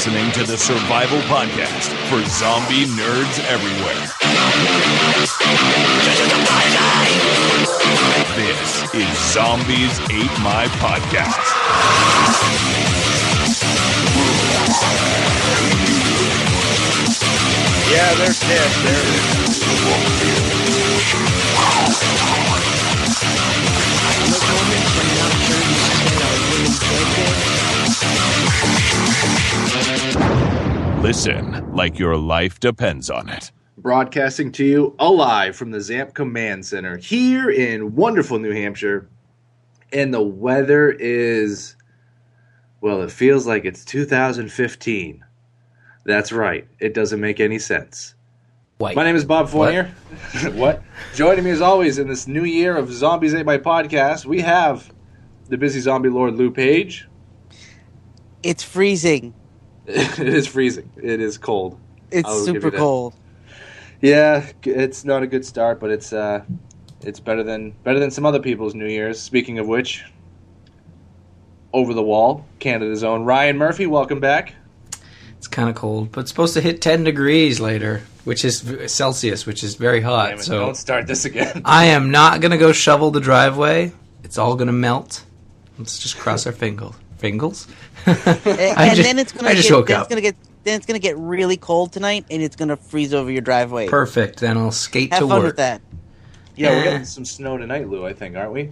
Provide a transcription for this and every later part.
listening to the Survival Podcast for zombie nerds everywhere. This is Zombies Ate My Podcast. Yeah, they're dead. They're Listen like your life depends on it. broadcasting to you alive from the ZAMP Command Center here in wonderful New Hampshire. And the weather is, well, it feels like it's 2015. That's right. It doesn't make any sense. White. My name is Bob Fournier. What? Joining me as always in this new year of Zombies Ate My podcast, we have the busy zombie lord Lou Page. It's freezing. it is freezing. It is cold. It's I'll give you super cold. Yeah, it's not a good start, but it's uh, it's better than better than some other people's New Year's. Speaking of which, over the wall, Canada's own Ryan Murphy, welcome back. It's kind of cold, but it's supposed to hit 10 degrees later, which is Celsius, which is very hot. Damn it, so don't start this again. I am not going to go shovel the driveway. It's all going to melt. Let's just cross our fingers. Fingers? And, just- then it's gonna I just get, woke then up. It's gonna get then it's gonna get really cold tonight, and it's gonna freeze over your driveway. Perfect. Then I'll skate Have to fun work. with that. Yeah, we're Eh. getting some snow tonight, Lou. I think, aren't we?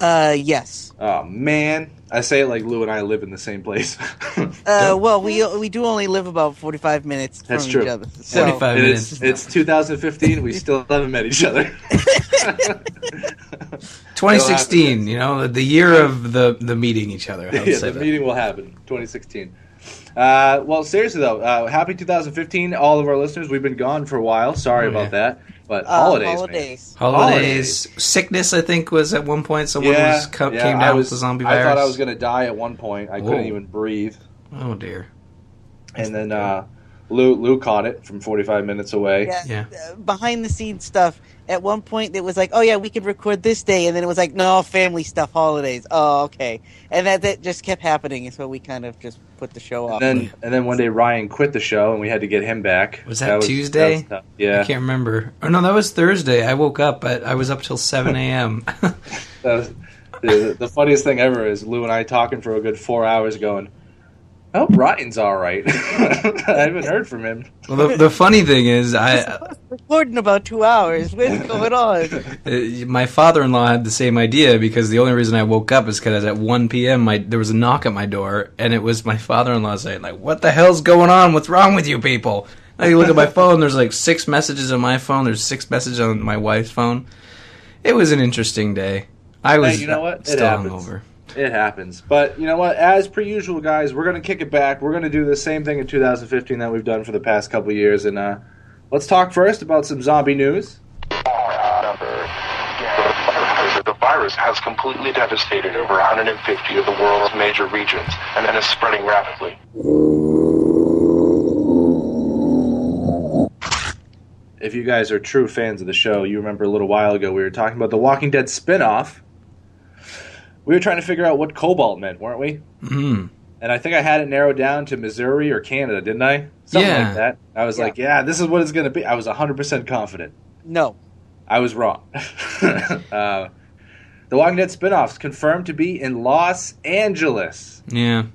Uh, yes. Oh man, I say it like Lou and I live in the same place. Uh, well, we we do only live about forty five minutes That's from true. each other. So, 45 minutes. is, it's 2015. We still haven't met each other. 2016, you know, the year of the, the meeting each other. I would yeah, say the that. meeting will happen 2016 uh, well seriously though uh, happy 2015 all of our listeners we've been gone for a while sorry Oh, about yeah. that but uh, holidays man. holidays. Holidays. Sickness, I think, was at one point someone yeah, was co- yeah, came I down was, with the zombie I thought I was going to die at one point. I couldn't even breathe. Oh, dear. And then uh, Lou, Lou caught it from 45 minutes away. Yeah, Yeah. uh, behind the scenes stuff. At one point, it was like, "Oh yeah, we could record this day," and then it was like, "No, family stuff, holidays." Oh, okay, and that that just kept happening, and so we kind of just put the show off. And then, and then one day Ryan quit the show, and we had to get him back. Was that Tuesday? that was yeah, I can't remember. Oh, no, that was Thursday. I woke up, but I was up till 7 a.m. The, the funniest thing ever is Lou and I talking for a good four hours, going, "I hope Ryan's all right." I haven't heard from him. well, the, the funny thing is, I recording about two hours. What's going on? uh, my father-in-law had the same idea because the only reason I woke up is because at 1 p.m. My, there was a knock at my door, and it was my father-in-law saying, like, what the hell's going on? What's wrong with you people? I look at my phone, there's like six messages on my phone, there's six messages on my wife's phone. It was an interesting day. I was you know what? It still happens. hungover. It happens. But you know what? As per usual, guys, we're going to kick it back. We're going to do the same thing in 2015 that we've done for the past couple years. And uh, let's talk first about some zombie news. The virus has completely devastated over 150 of the world's major regions and then is spreading rapidly. If you guys are true fans of the show, you remember a little while ago we were talking about the Walking Dead spin-off. We were trying to figure out what cobalt meant, weren't we? Mm. And I think I had it narrowed down to Missouri or Canada, didn't I? Something Yeah. like that. I was Yeah. like, yeah, this is what it's going to be. I was 100% confident. No, I was wrong. uh, the Walking Dead spin-offs confirmed to be in Los Angeles. Yeah.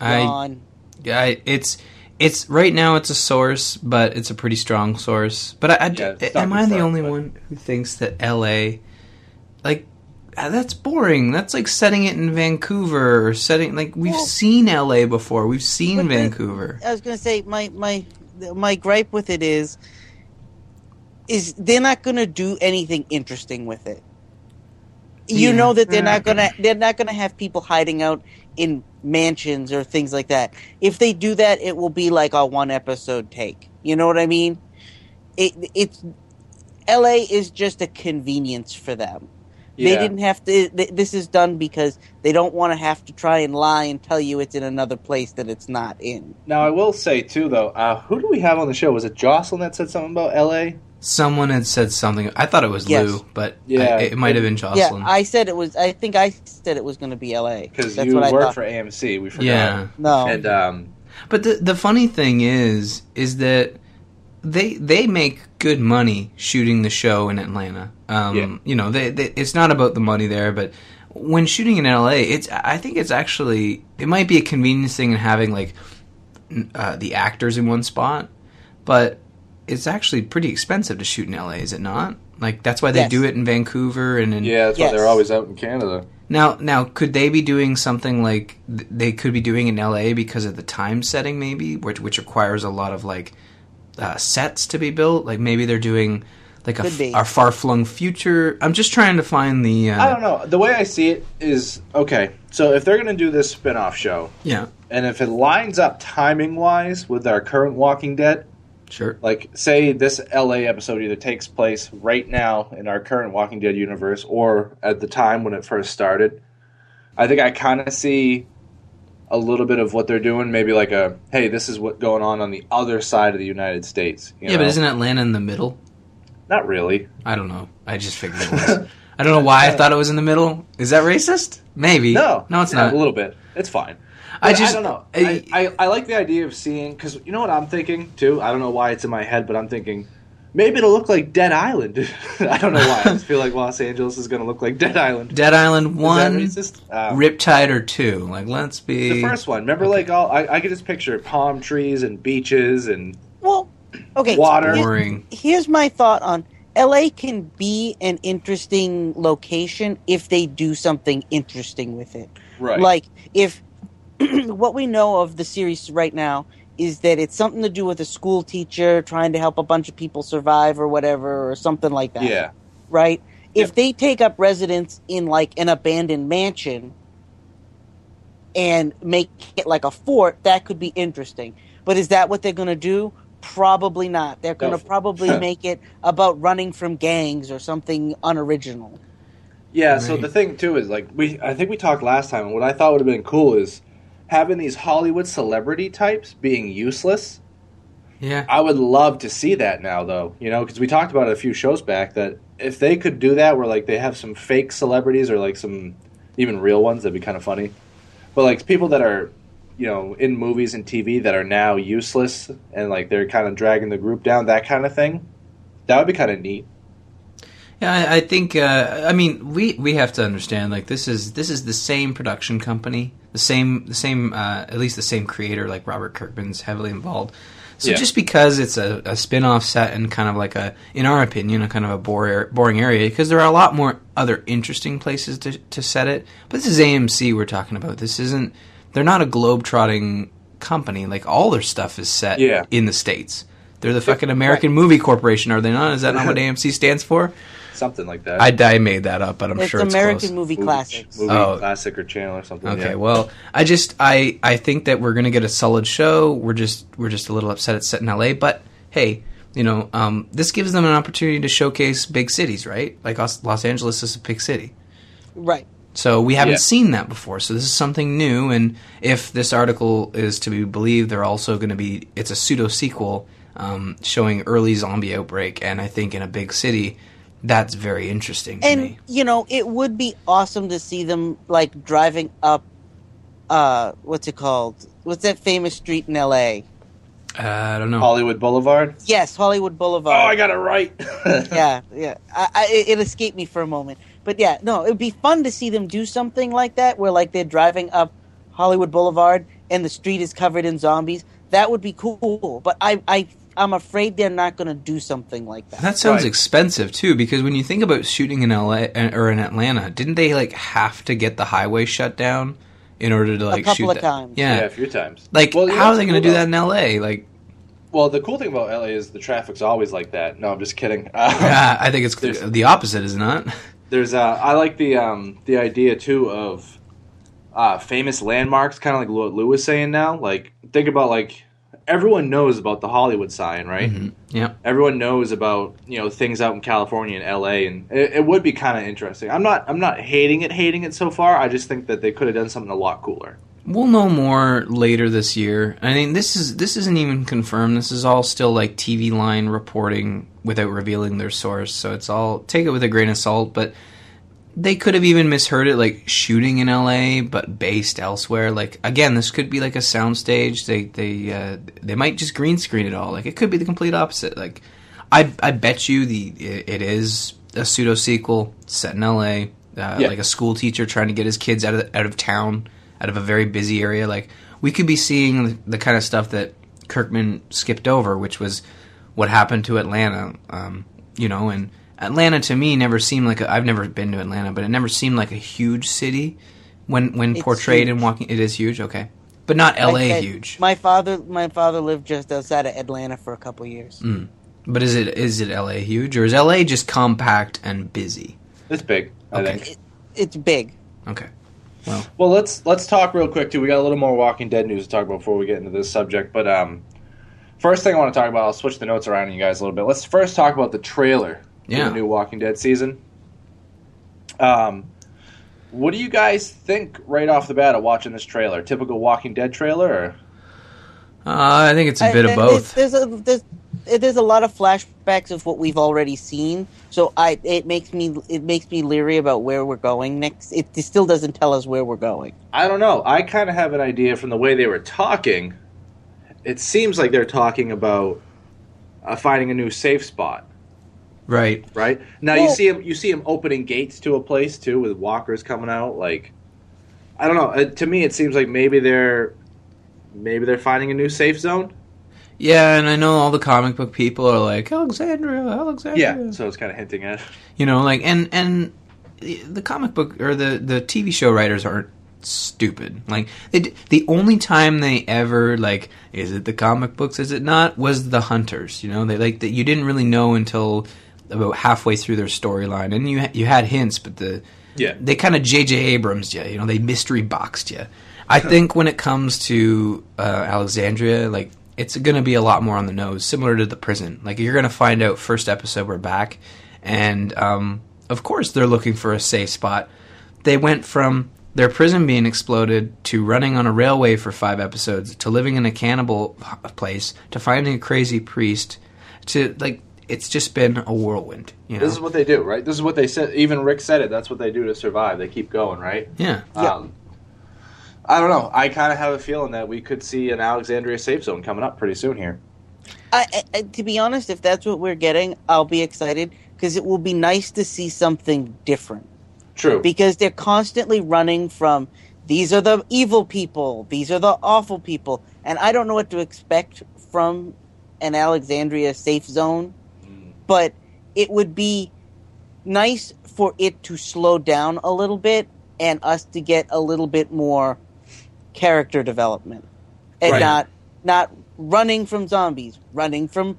I Gone. I it's it's right now it's a source, but it's a pretty strong source. But I, I Yeah, am I the only but- one who thinks that L.A. uh, that's boring. That's like setting it in Vancouver or setting like we've Well- seen L.A. before. We've seen Vancouver. I was gonna say my my my gripe with it is is they're not gonna do anything interesting with it. You Yeah. know that they're not gonna they're not gonna have people hiding out in mansions or things like that. If they do that, it will be like a one episode take. You know what I mean? It it's L.A. is just a convenience for them. They didn't have to. This is done because they don't want to have to try and lie and tell you it's in another place that it's not in. Now I will say too, though, uh, who do we have on the show? Was it Jocelyn that said something about L.A.? Someone had said something. I thought it was Yes. Lou, but Yeah. I, it might have been Jocelyn. Yeah, I said it was. I think I said it was going to be L.A. Because That's you what I work thought. for AMC. We forgot. Yeah. No, And um, But the the funny thing is, is that they they make good money shooting the show in Atlanta. Um, Yeah. You know, they, they, it's not about the money there, but when shooting in LA, it's I think it's actually it might be a convenience thing in having like uh, the actors in one spot, but it's actually pretty expensive to shoot in LA, is it not? Like that's why they Yes. do it in Vancouver and in Yeah, that's Yes. why they're always out in Canada. now, now, could they be doing something like th- they could be doing in LA because of the time setting, maybe, which which requires a lot of like uh, sets to be built? Like maybe they're doing like a, Could f- a far flung future. I'm just trying to find the. Uh, I don't know. The way I see it is okay. So if they're going to do this spin-off show, Yeah, and if it lines up timing wise with our current Walking Dead, sure. like say this LA episode either takes place right now in our current Walking Dead universe or at the time when it first started, I think I kind of see a little bit of what they're doing. Maybe like a hey, this is what's going on on the other side of the United States. you Yeah, but isn't Atlanta in the middle? not really. I don't know. I just figured it was. I don't know why I thought it was in the middle. Is that racist? Maybe. No, no, it's Yeah, not. A little bit. It's fine. I just I don't know. I- I, I, I like the idea of seeing because you know what I'm thinking too. I don't know why it's in my head, but I'm thinking maybe it'll look like Dead Island. I don't know why. I just feel like Los Angeles is going to look like Dead Island. Dead Island one, Is that racist? Uh, Riptide or two. Like, let's be the first one. Remember, like all I, I could just picture palm trees and beaches and Well, okay. Water. here- boring. here's my thought on LA can be an interesting location if they do something interesting with it. right. Like if what we know of the series right now is that it's something to do with a school teacher trying to help a bunch of people survive or whatever or something like that. yeah, Right? If Yep. they take up residence in like an abandoned mansion and make it like a fort, that could be interesting. But is that what they're going to do? Probably not. They're going No. to probably make it about running from gangs or something unoriginal. yeah. So the thing too is like we I think we talked last time. and What I thought would have been cool is having these Hollywood celebrity types being useless. Yeah. I would love to see that now, though. You know, because we talked about it a few shows back that if they could do that, where like they have some fake celebrities or like some even real ones, that'd be kind of funny. But like people that are, you know, in movies and TV that are now useless and like they're kind of dragging the group down, that kind of thing. That would be kind of neat. Yeah, I, I think. Uh, I mean, we we have to understand. Like this is this is the same production company, the same the same uh, at least the same creator. Like Robert Kirkman's heavily involved. So Yeah. just because it's a, a spin-off set and kind of like a, in our opinion, a kind of a bore, boring area, because there are a lot more other interesting places to, to set it. But this is AMC we're talking about. This isn't. They're not a globe-trotting company. Like all their stuff is set Yeah. in the states. They're the fucking American Movie Corporation, are they not? Is that not what AMC stands for? Something like that. I, I made that up, but I'm it's sure it's American close. movie Movie- classics. movie Oh. classic or channel or something. Okay, yeah. well, I just I I think that we're gonna get a solid show. We're just we're just a little upset it's set in L.A., but hey, you know, um, this gives them an opportunity to showcase big cities, right? Like Los, Los Angeles is a big city, Right. so we haven't Yeah. seen that before. So this is something new, and if this article is to be believed, they're also going to be it's a pseudo sequel um, showing early zombie outbreak, and I think in a big city. That's very interesting to and me. you know it would be awesome to see them like driving up uh what's it called what's that famous street in la Uh, I don't know. Hollywood Boulevard. yes hollywood Boulevard. Oh, I got it right. yeah yeah I, I, it it escaped me for a moment but yeah no it would be fun to see them do something like that where like they're driving up hollywood boulevard and the street is covered in zombies that would be cool but i i i'm afraid they're not going to do something like that That sounds Right. expensive too, because when you think about shooting in LA uh, or in Atlanta, didn't they like have to get the highway shut down in order to like couple shoot of that? times. Yeah. yeah, a few times. Like, Well, you know how are they going to do that in LA? Like, Well, the cool thing about LA is the traffic's always like that. No, I'm just kidding. Uh, ah, I think it's There's- the opposite, is not? There's uh, I like the um, the idea too of uh, famous landmarks, kind of like what Lou was saying now. Like think about like everyone knows about the Hollywood sign, right? Mm-hmm. Yeah. Everyone knows about you know things out in California and L.A. and it, it would be kind of interesting. I'm not I'm not hating it, hating it so far. I just think that they could have done something a lot cooler. We'll know more later this year. I mean, this is this isn't even confirmed. This is all still like TVLine reporting without revealing their source. So it's all take it with a grain of salt. But they could have even misheard it, like shooting in L.A. but based elsewhere. Like again, this could be like a soundstage. They they uh, they might just green screen it all. Like it could be the complete opposite. Like I I bet you the it, it is a pseudo sequel set in L.A. Uh, Yeah. Like a school teacher trying to get his kids out of out of town, out of a very busy area. Like we could be seeing the, the kind of stuff that Kirkman skipped over, which was what happened to Atlanta. Um, you know, and Atlanta to me never seemed like a, I've never been to Atlanta, but it never seemed like a huge city when when It's portrayed in huge. Walking. It is huge, okay, but not L.A. Like, huge. My father, my father lived just outside of Atlanta for a couple years. Mm. but is it is it L.A. huge or is L.A. just compact and busy? It's big. I Okay. think. It's big. Okay, Well, well, let's let's talk real quick too. We got a little more Walking Dead news to talk about before we get into this subject. But um, first thing I want to talk about, I'll switch the notes around on you guys a little bit. Let's first talk about the trailer for Yeah. the new Walking Dead season. Um, what do you guys think right off the bat of watching this trailer? Typical Walking Dead trailer, or uh, I think it's a I- bit of both. There's, there's a there's, there's a lot of flashbacks of what we've already seen, so I it makes me it makes me leery about where we're going next. It, it still doesn't tell us where we're going. I don't know. I kind of have an idea from the way they were talking. It seems like they're talking about uh, finding a new safe spot. Right. right? Now you see him, you see him opening gates to a place too, with walkers coming out. Like, I don't know. Uh, to me, it seems like maybe they're maybe they're finding a new safe zone. Yeah, and I know all the comic book people are like Alexandria, Alexandria. Yeah, so it's kind of hinting at. you know like and and the the comic book or the the tv show writers aren't stupid like they, d- the only time they ever like is it the comic books is it not was the hunters you know they like that you didn't really know until about halfway through their storyline and you you had hints but the Yeah. they kind of jj abrams you you know they mystery boxed you i think when it comes to uh, alexandria like it's going to be a lot more on the nose similar to the prison. Like you're going to find out first episode we're back and um, of course they're looking for a safe spot. They went from their prison being exploded to running on a railway for five episodes to living in a cannibal place to finding a crazy priest to like it's just been a whirlwind you know This is what they do, right? This is what they said. Even Rick said it. That's what they do to survive. They keep going, right? yeah Yeah. Um, I don't know. I kind of have a feeling that we could see an Alexandria safe zone coming up pretty soon here. I, I, I- to be honest, if that's what we're getting, I'll be excited because it will be nice to see something different. True. Because they're constantly running from these are the evil people, these are the awful people, and I don't know what to expect from an Alexandria safe zone, but it would be nice for it to slow down a little bit and us to get a little bit more character development and Right. not not running from zombies running from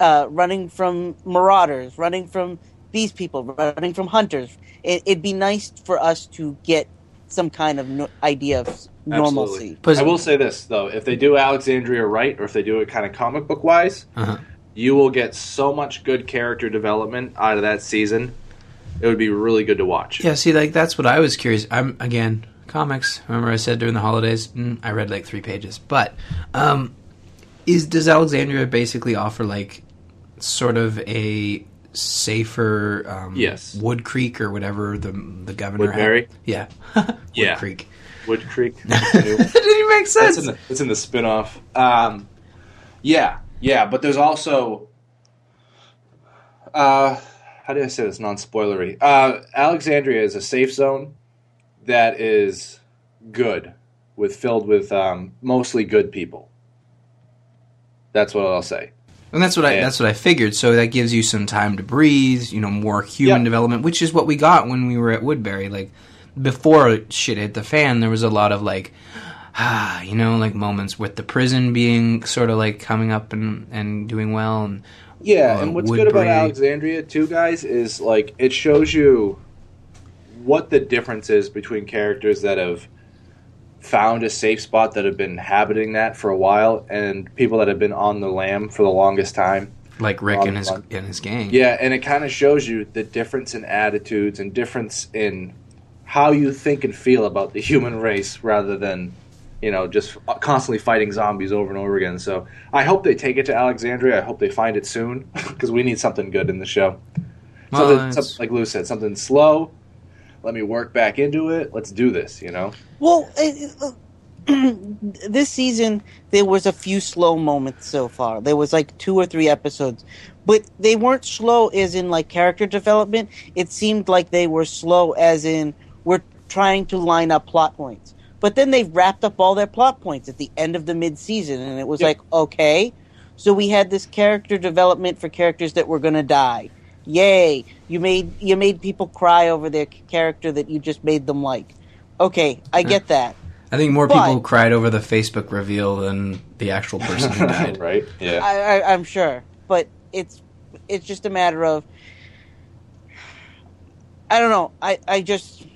uh, running from marauders running from these people running from hunters it, it'd be nice for us to get some kind of no- idea of normalcy Absolutely. But- I will say this though: if they do Alexandria right, or if they do it kind of comic book wise, Uh-huh. You will get so much good character development out of that season. It would be really good to watch. yeah see like that's what i was curious i'm again comics remember i said during the holidays mm, i read like three pages but um is does alexandria basically offer like sort of a safer um Yes. wood creek or whatever the the governor had? Woodbury? yeah wood Yeah. creek Wood Creek. that didn't make That's sense in the it's in the spinoff. Um, yeah, yeah, but there's also uh, how do I say this non spoilery? Uh, Alexandria is a safe zone that is good, with filled with um, mostly good people. That's what I'll say. And that's what I Yeah. that's what I figured. So that gives you some time to breathe, you know, more human Yeah. development, which is what we got when we were at Woodbury. Like before shit hit the fan, there was a lot of like ah, you know, like moments with the prison being sort of like coming up and and doing well and Yeah, uh, and what's good about Alexandria too, guys, is like it shows you what the difference is between characters that have found a safe spot that have been inhabiting that for a while and people that have been on the lam for the longest time. like Rick and his and his gang. Yeah, and it kind of shows you the difference in attitudes and difference in how you think and feel about the human race rather than you know just constantly fighting zombies over and over again. So I hope they take it to Alexandria. I hope they find it soon because we need something good in the show. Well, Something, it's- some- like Lou said, something slow, Let me work back into it. Let's do this. You know. Well, it, it- uh, this season there was a few slow moments so far. There was like two or three episodes, but they weren't slow as in like character development. It seemed like they were slow as in we're trying to line up plot points. But then they wrapped up all their plot points at the end of the mid season, and it was Yep. like okay. So we had this character development for characters that were going to die. Yay! You made you made people cry over their character that you just made them like. Okay, I get that. I think more But- people cried over the Facebook reveal than the actual person who died. right. Yeah. I, I, I'm sure, but it's it's just a matter of I don't know. I, I just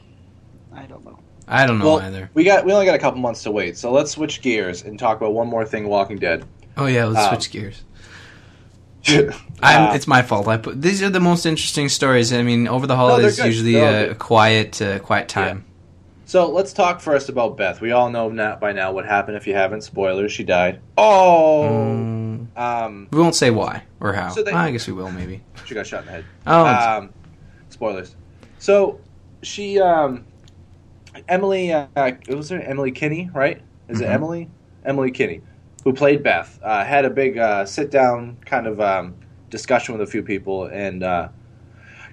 I don't know. I don't know well, either. we got we only got a couple months to wait, so let's switch gears and talk about one more thing. Walking Dead. Oh yeah, let's um, switch gears. Uh, I'm, it's my fault. I put these are the most interesting stories. I mean, over the holidays, good. usually a, quiet, uh, quiet time. So let's talk first about Beth. We all know now, by now what happened. If you haven't, spoilers. She died. Oh, Mm, um, we won't say why or how. So they- I guess we will maybe. she got shot in the head. Oh, um, spoilers. So she, um, Emily, uh, it was her Emily Kinney, right? Is it Mhm. Emily? Emily Kinney, who played Beth, uh, had a big uh, sit down kind of um, discussion with a few people and uh,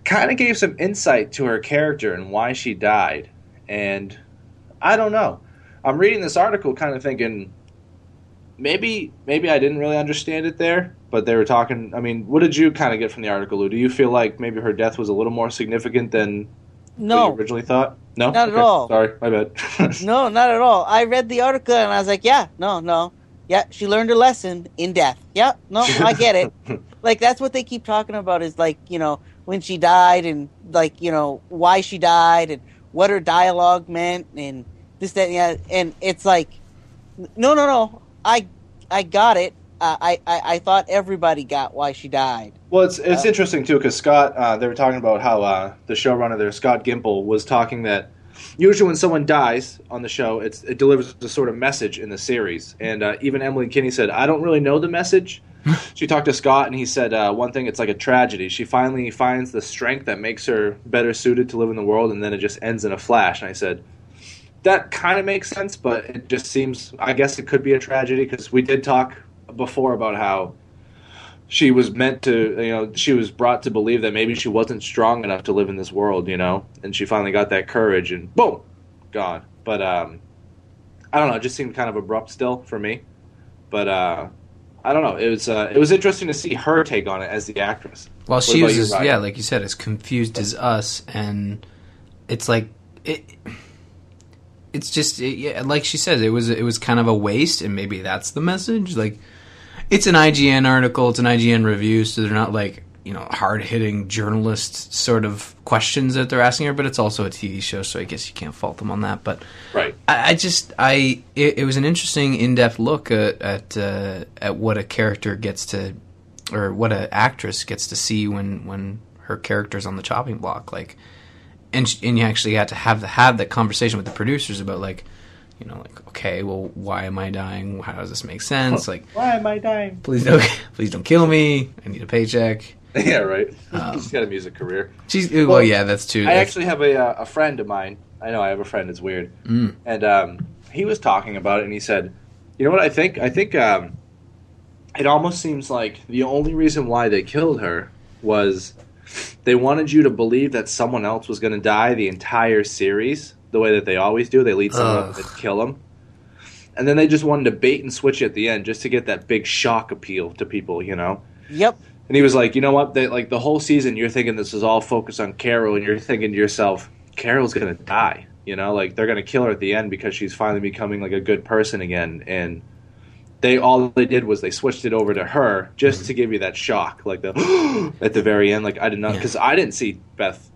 kind of gave some insight to her character and why she died. And I don't know. I'm reading this article, kind of thinking maybe maybe I didn't really understand it there, but they were talking. I mean, what did you kind of get from the article, Lou? Do you feel like maybe her death was a little more significant than No, originally thought? No, Not at all. Sorry, my bad. no, not at all. I read the article and I was like, yeah, no, no, yeah, she learned her lesson in death. Yeah, no, I get it. like that's what they keep talking about is like you know when she died and like you know why she died and what her dialogue meant and this that and yeah and it's like no no no I I got it uh, I, I I thought everybody got why she died Well, it's it's Uh, interesting too because Scott uh, they were talking about how uh, the showrunner there, Scott Gimple, was talking that usually when someone dies on the show, it's it delivers a sort of message in the series, and uh, even Emily Kinney said, "I don't really know the message." she talked to Scott, and he said uh, one thing: it's like a tragedy. She finally finds the strength that makes her better suited to live in the world, and then it just ends in a flash. And I said. That kind of makes sense, but it just seems. I guess it could be a tragedy because we did talk before about how she was meant to you know she was brought to believe that maybe she wasn't strong enough to live in this world you know? And she finally got that courage and boom gone. But um i don't know. It just seemed kind of abrupt still for me. But uh i don't know. It was uh, it was interesting to see her take on it as the actress. Well, What she was, you, as, yeah, like you said, as confused as us, and it's like it. It's just, it, yeah, like she said, it was it was kind of a waste, and maybe that's the message. Like, it's an IGN article, it's an IGN review, so they're not like you know hard hitting journalist sort of questions that they're asking her, but it's also a TV show, so I guess you can't fault them on that. But right I, I just I it, it was an interesting in depth look at at, uh, at what a character gets to or what an actress gets to see when when her character's on the chopping block like and and you actually had to have the, have that conversation with the producers about like you know like okay well why am I dying how does this make sense like why am i dying please don't please don't kill me I need a paycheck yeah right Um, she's got a music career she's well, Well, yeah that's true I That's- actually have a uh, a friend of mine. I know I have a friend. It's weird, Mm. and um, he was talking about it, and he said, "You know what? I think I think um, it almost seems like the only reason why they killed her was they wanted you to believe that someone else was going to die the entire series, the way that they always do. They lead someone up Ugh. and kill them." And then they just wanted to bait and switch at the end just to get that big shock appeal to people, you know? yep And he was like, you know what? They, like the whole season, you're thinking this is all focused on Carol, and you're thinking to yourself, Carol's gonna die. You know, like they're gonna kill her at the end because she's finally becoming like a good person again. And they all they did was they switched it over to her just mm-hmm. to give you that shock, like the at the very end. Like I did not Yeah. because I didn't see Beth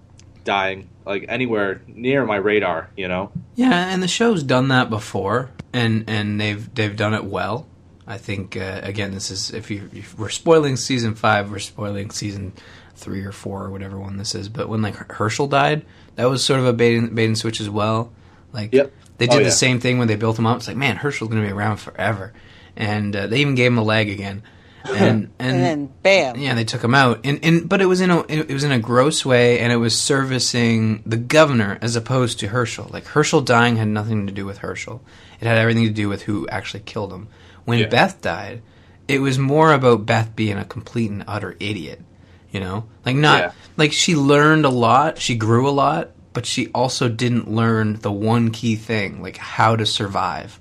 dying like anywhere near my radar. You know, Yeah, and the show's done that before, and and they've they've done it well. I think uh, again, this is if, you, if we're spoiling season five, we're spoiling season three or four or whatever one this is. But when like Hershel died, that was sort of a bait and, bait and switch as well. Like Yep. they Oh, did yeah. the same thing when they built him up. It's like man, Hershel's going to be around forever, and uh, they even gave him a leg again. And and, and then bam. yeah, they took him out, and, and but it was in a it was in a gross way, and it was servicing the governor as opposed to Hershel. Like Hershel dying had nothing to do with Hershel; it had everything to do with who actually killed him. When Yeah. Beth died, it was more about Beth being a complete and utter idiot. You know, like not Yeah. like she learned a lot, she grew a lot, but she also didn't learn the one key thing, like how to survive.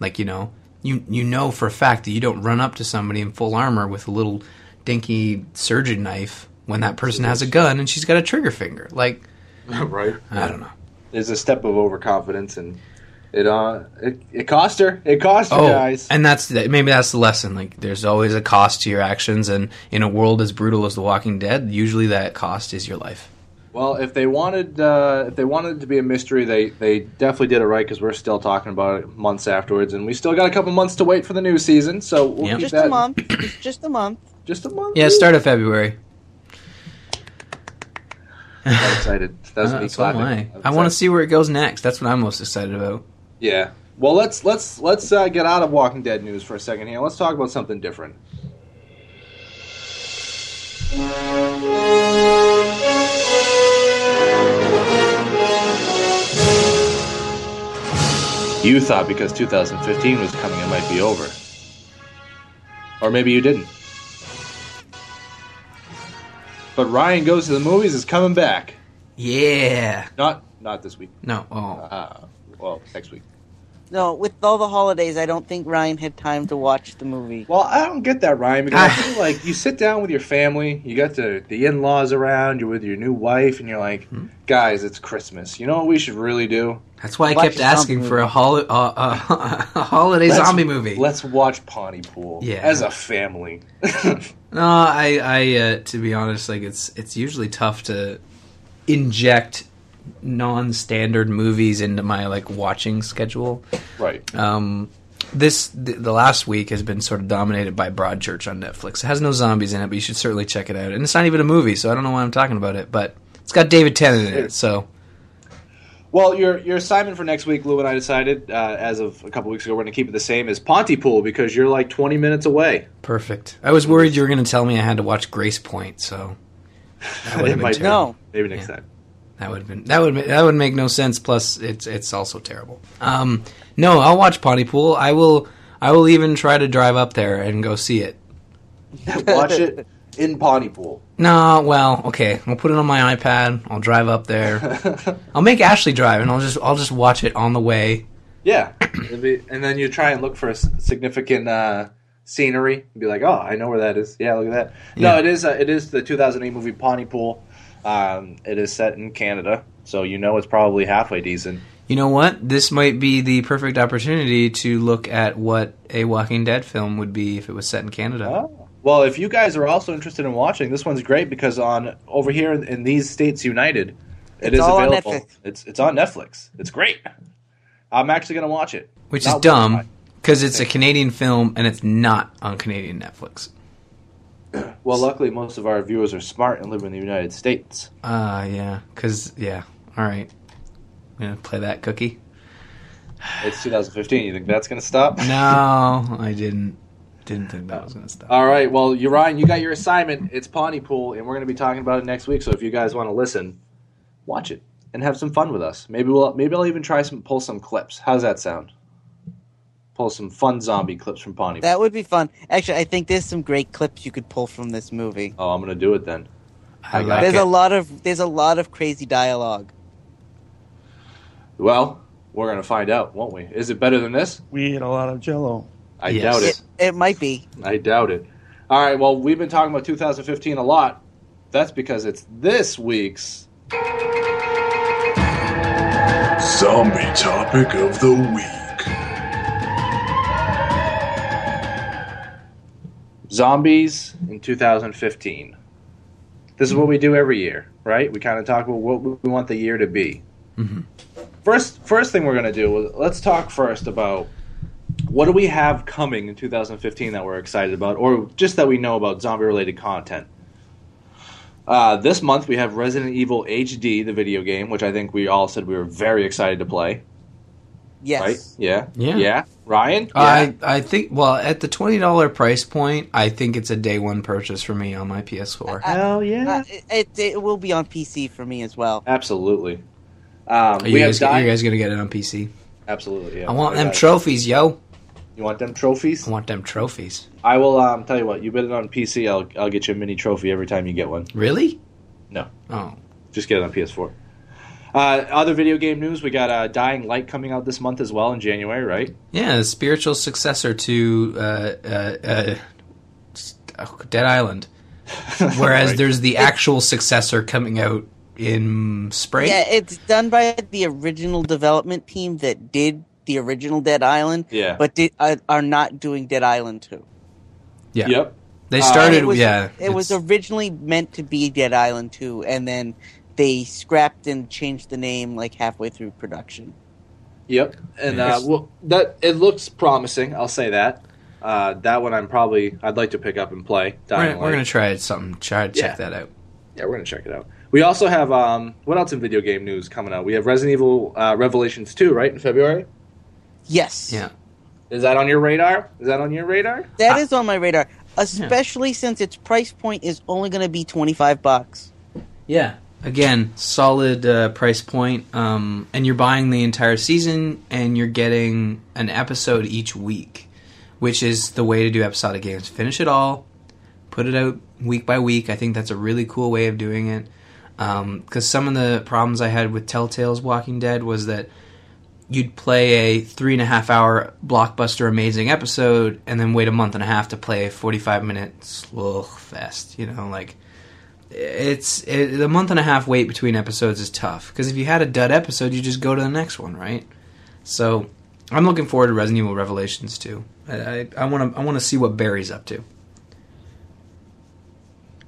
Like you know, you you know for a fact that you don't run up to somebody in full armor with a little dinky surgeon knife when that person has a gun and she's got a trigger finger. Like right. I don't know. There's a step of overconfidence, and it uh, it, it cost her. It cost her, Oh, guys. and that's the- maybe that's the lesson. Like, there's always a cost to your actions, and in a world as brutal as The Walking Dead, usually that cost is your life. Well, if they wanted, uh, if they wanted it to be a mystery, they they definitely did it right because we're still talking about it months afterwards, and we still got a couple months to wait for the new season. So we'll Yep. keep Just that a month. It's just a month. Just a month. Yeah, start of February. I'm excited. That's Uh, me so am. I. I'm I want to see where it goes next. That's what I'm most excited about. Yeah. Well, let's let's let's uh, get out of Walking Dead news for a second here. Let's talk about something different. You thought because 2015 was coming, it might be over, or maybe you didn't. But Ryan Goes to the Movies is coming back. Yeah. Not not this week. No. Oh. Uh, well, next week. No, with all the holidays, I don't think Ryan had time to watch the movie. Well, I don't get that, Ryan, because I feel like you sit down with your family, you got the, the in laws around, you're with your new wife, and you're like, Hmm. guys, it's Christmas. You know what we should really do? That's why I kept asking for a, hol- uh, uh, a holiday Let's- zombie movie. Let's watch Pontypool Yeah. as a family. No, I, I, uh, to be honest, like it's it's usually tough to inject non-standard movies into my like watching schedule. right. Um, this th- the last week has been sort of dominated by Broadchurch on Netflix. It has no zombies in it, but you should certainly check it out. And it's not even a movie, so I don't know why I'm talking about it, but it's got David Tennant in it, so Well, your your assignment for next week, Lou and I decided, uh, as of a couple weeks ago, we're going to keep it the same as Pontypool because you're like 20 minutes away. perfect. I was worried you were going to tell me I had to watch Gracepoint, so that would It have been might- terrible. No. Maybe next Yeah. time. That would have been that would that would make no sense. Plus, it's it's also terrible. Um, no, I'll watch Pontypool. I will. I will even try to drive up there and go see it. Watch it in Pontypool. No, well, okay. I'll put it on my iPad. I'll drive up there. I'll make Ashley drive, and I'll just I'll just watch it on the way. Yeah, be- and then you try and look for a significant uh, scenery and be like, "Oh, I know where that is." Yeah, look at that. Yeah. No, it is. Uh, it is the 2008 movie Pontypool. Um, it is set in Canada, so you know it's probably halfway decent. You know what? This might be the perfect opportunity to look at what a Walking Dead film would be if it was set in Canada. Oh. Well, if you guys are also interested in watching, this one's great because on over here in, in these states united, it It's is all available. Netflix. It's it's on Netflix. It's great. I'm actually going to watch it. Which Not is dumb because it's a Canadian film and it's not on Canadian Netflix. Well, luckily most of our viewers are smart and live in the United States. Uh, yeah. Because, yeah. All right. I'm going to play that cookie. It's 2015. You think that's going to stop? No, I didn't. Didn't think that was going to stop. All right. Well, you're Ryan. You got your assignment. It's Pontypool, and we're going to be talking about it next week. So if you guys want to listen, watch it and have some fun with us. Maybe we'll maybe I'll even try some pull some clips. How's that sound? Pull some fun zombie clips from Pawnee. That would be fun. Actually, I think there's some great clips you could pull from this movie. oh, I'm going to do it then. I like There's it. a lot of there's a lot of crazy dialogue. Well, we're going to find out, won't we? Is it better than this? We ate a lot of Jello. I Yes. doubt it. It, it might be. I doubt it. All right. Well, we've been talking about 2015 a lot. That's because it's this week's Zombie topic of the week. zombies in 2015. This is what we do every year, right? We kind of talk about what we want the year to be. Mhm. First, first thing we're going to do. Let's talk first about what do we have coming in 2015 that we're excited about, or just that we know about zombie-related content. Uh, this month we have Resident Evil HD, the video game, which I think we all said we were very excited to play. Yes. Right? Yeah. Yeah. Yeah. Ryan? I I think well at the twenty dollar price point, I think it's a day one purchase for me on my PS4. Hell yeah. Uh, it, it, it will be on PC for me as well. Absolutely. Um, Are we you have guys, Dying- you guys gonna get it on PC? Absolutely. Yeah. I want them trophies, yo. You want them trophies? I want them trophies. I will um, tell you what. You bid it on PC. I'll I'll get you a mini trophy every time you get one. Really? No. Oh, Just get it on PS4. Uh, other video game news: We got uh, Dying Light coming out this month as well in January, right? yeah, the spiritual successor to uh, uh, uh, oh, Dead Island. Whereas Right. there's the actual successor coming out in spring. Yeah, it's done by the original development team that did the original Dead Island, Yeah. but did, uh, are not doing Dead Island 2. Yeah. Yep. They Uh, started. it was, yeah, it was originally meant to be Dead Island 2, and then they scrapped and changed the name like halfway through production. Yep. And uh, well, that it looks promising. I'll say that. Uh, that one I'm probably I'd like to pick up and play. we're, gonna, we're gonna try it something. Try to check Yeah. that out. Yeah, we're gonna check it out. We also have um, what else in video game news coming out? We have Resident Evil uh, Revelations 2, right, in February. Yes. Yeah. Is that on your radar? Is that on your radar? That is on my radar, especially since its price point is only going to be 25 bucks. Yeah. Again, solid uh, price point, um, and you're buying the entire season, and you're getting an episode each week, which is the way to do episodic games. Finish it all, put it out week by week. I think that's a really cool way of doing it. Because some of the problems I had with Telltale's Walking Dead was that you'd play a three and a half hour blockbuster amazing episode, and then wait a month and a half to play a 45 minute slow fest. You know, like it's it, the month and a half wait between episodes is tough because if you had a dud episode, you just go to the next one, right? So I'm looking forward to Resident Evil Revelations 2. I want to I want to see what Barry's up to.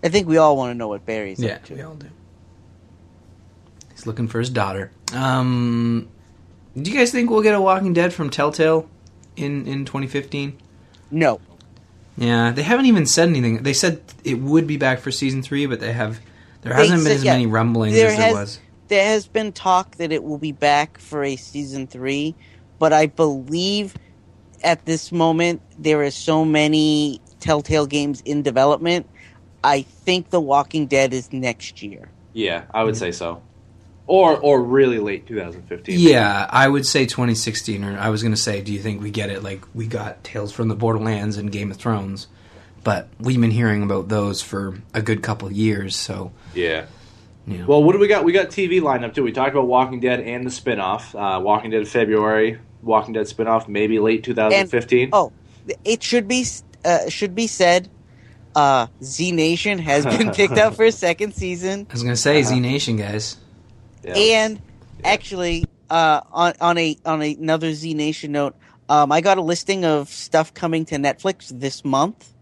I think we all want to know what Barry's yeah, up to. we all do. He's looking for his daughter. Um, do you guys think we'll get a Walking Dead from Telltale in in 2015? No. Yeah, they haven't even said anything. They said it would be back for season three, but they have there hasn't been as yeah, many rumblings there as there has- was. There has been talk that it will be back for a season three, but I believe at this moment there are so many Telltale games in development. I think The Walking Dead is next year. Yeah, I would mm-hmm. say so. Or or really late 2015. Yeah, I would say 2016. Or I was going to say, do you think we get it like we got Tales from the Borderlands and Game of Thrones? But we've been hearing about those for a good couple years, so Yeah. you know. Well, what do we got? We got TV lined up too. We talked about Walking Dead and the spinoff. Uh, Walking Dead February, Walking Dead spinoff maybe late 2015. Oh, it should be uh, should be said. Uh, Z Nation has been picked up for a second season, I was going to say Uh-huh. Z Nation guys. Yeah. and actually, uh, on on a on another Z Nation note, um, I got a listing of stuff coming to Netflix this month,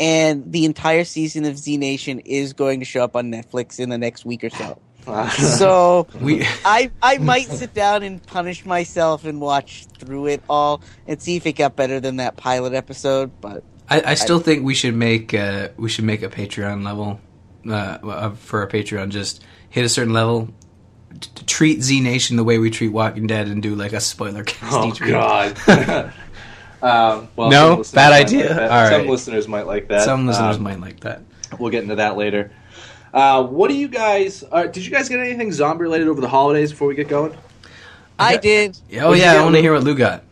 and the entire season of Z Nation is going to show up on Netflix in the next week or so. So We I I might sit down and punish myself and watch through it all and see if it got better than that pilot episode. But I, I still think we should make uh, we should make a Patreon level uh, uh, for a Patreon. Just hit a certain level, t- treat Z Nation the way we treat Walking Dead, and do like a spoiler cast oh each. God. um, well, No? some Bad idea? like that. All Some right. listeners might like that. Some listeners Um, might like that. We'll get into that later. Uh, what do you guys? Uh, did you guys get anything zombie related over the holidays before we get going? I Okay. did. Oh What'd you yeah, I want to hear what Lou got.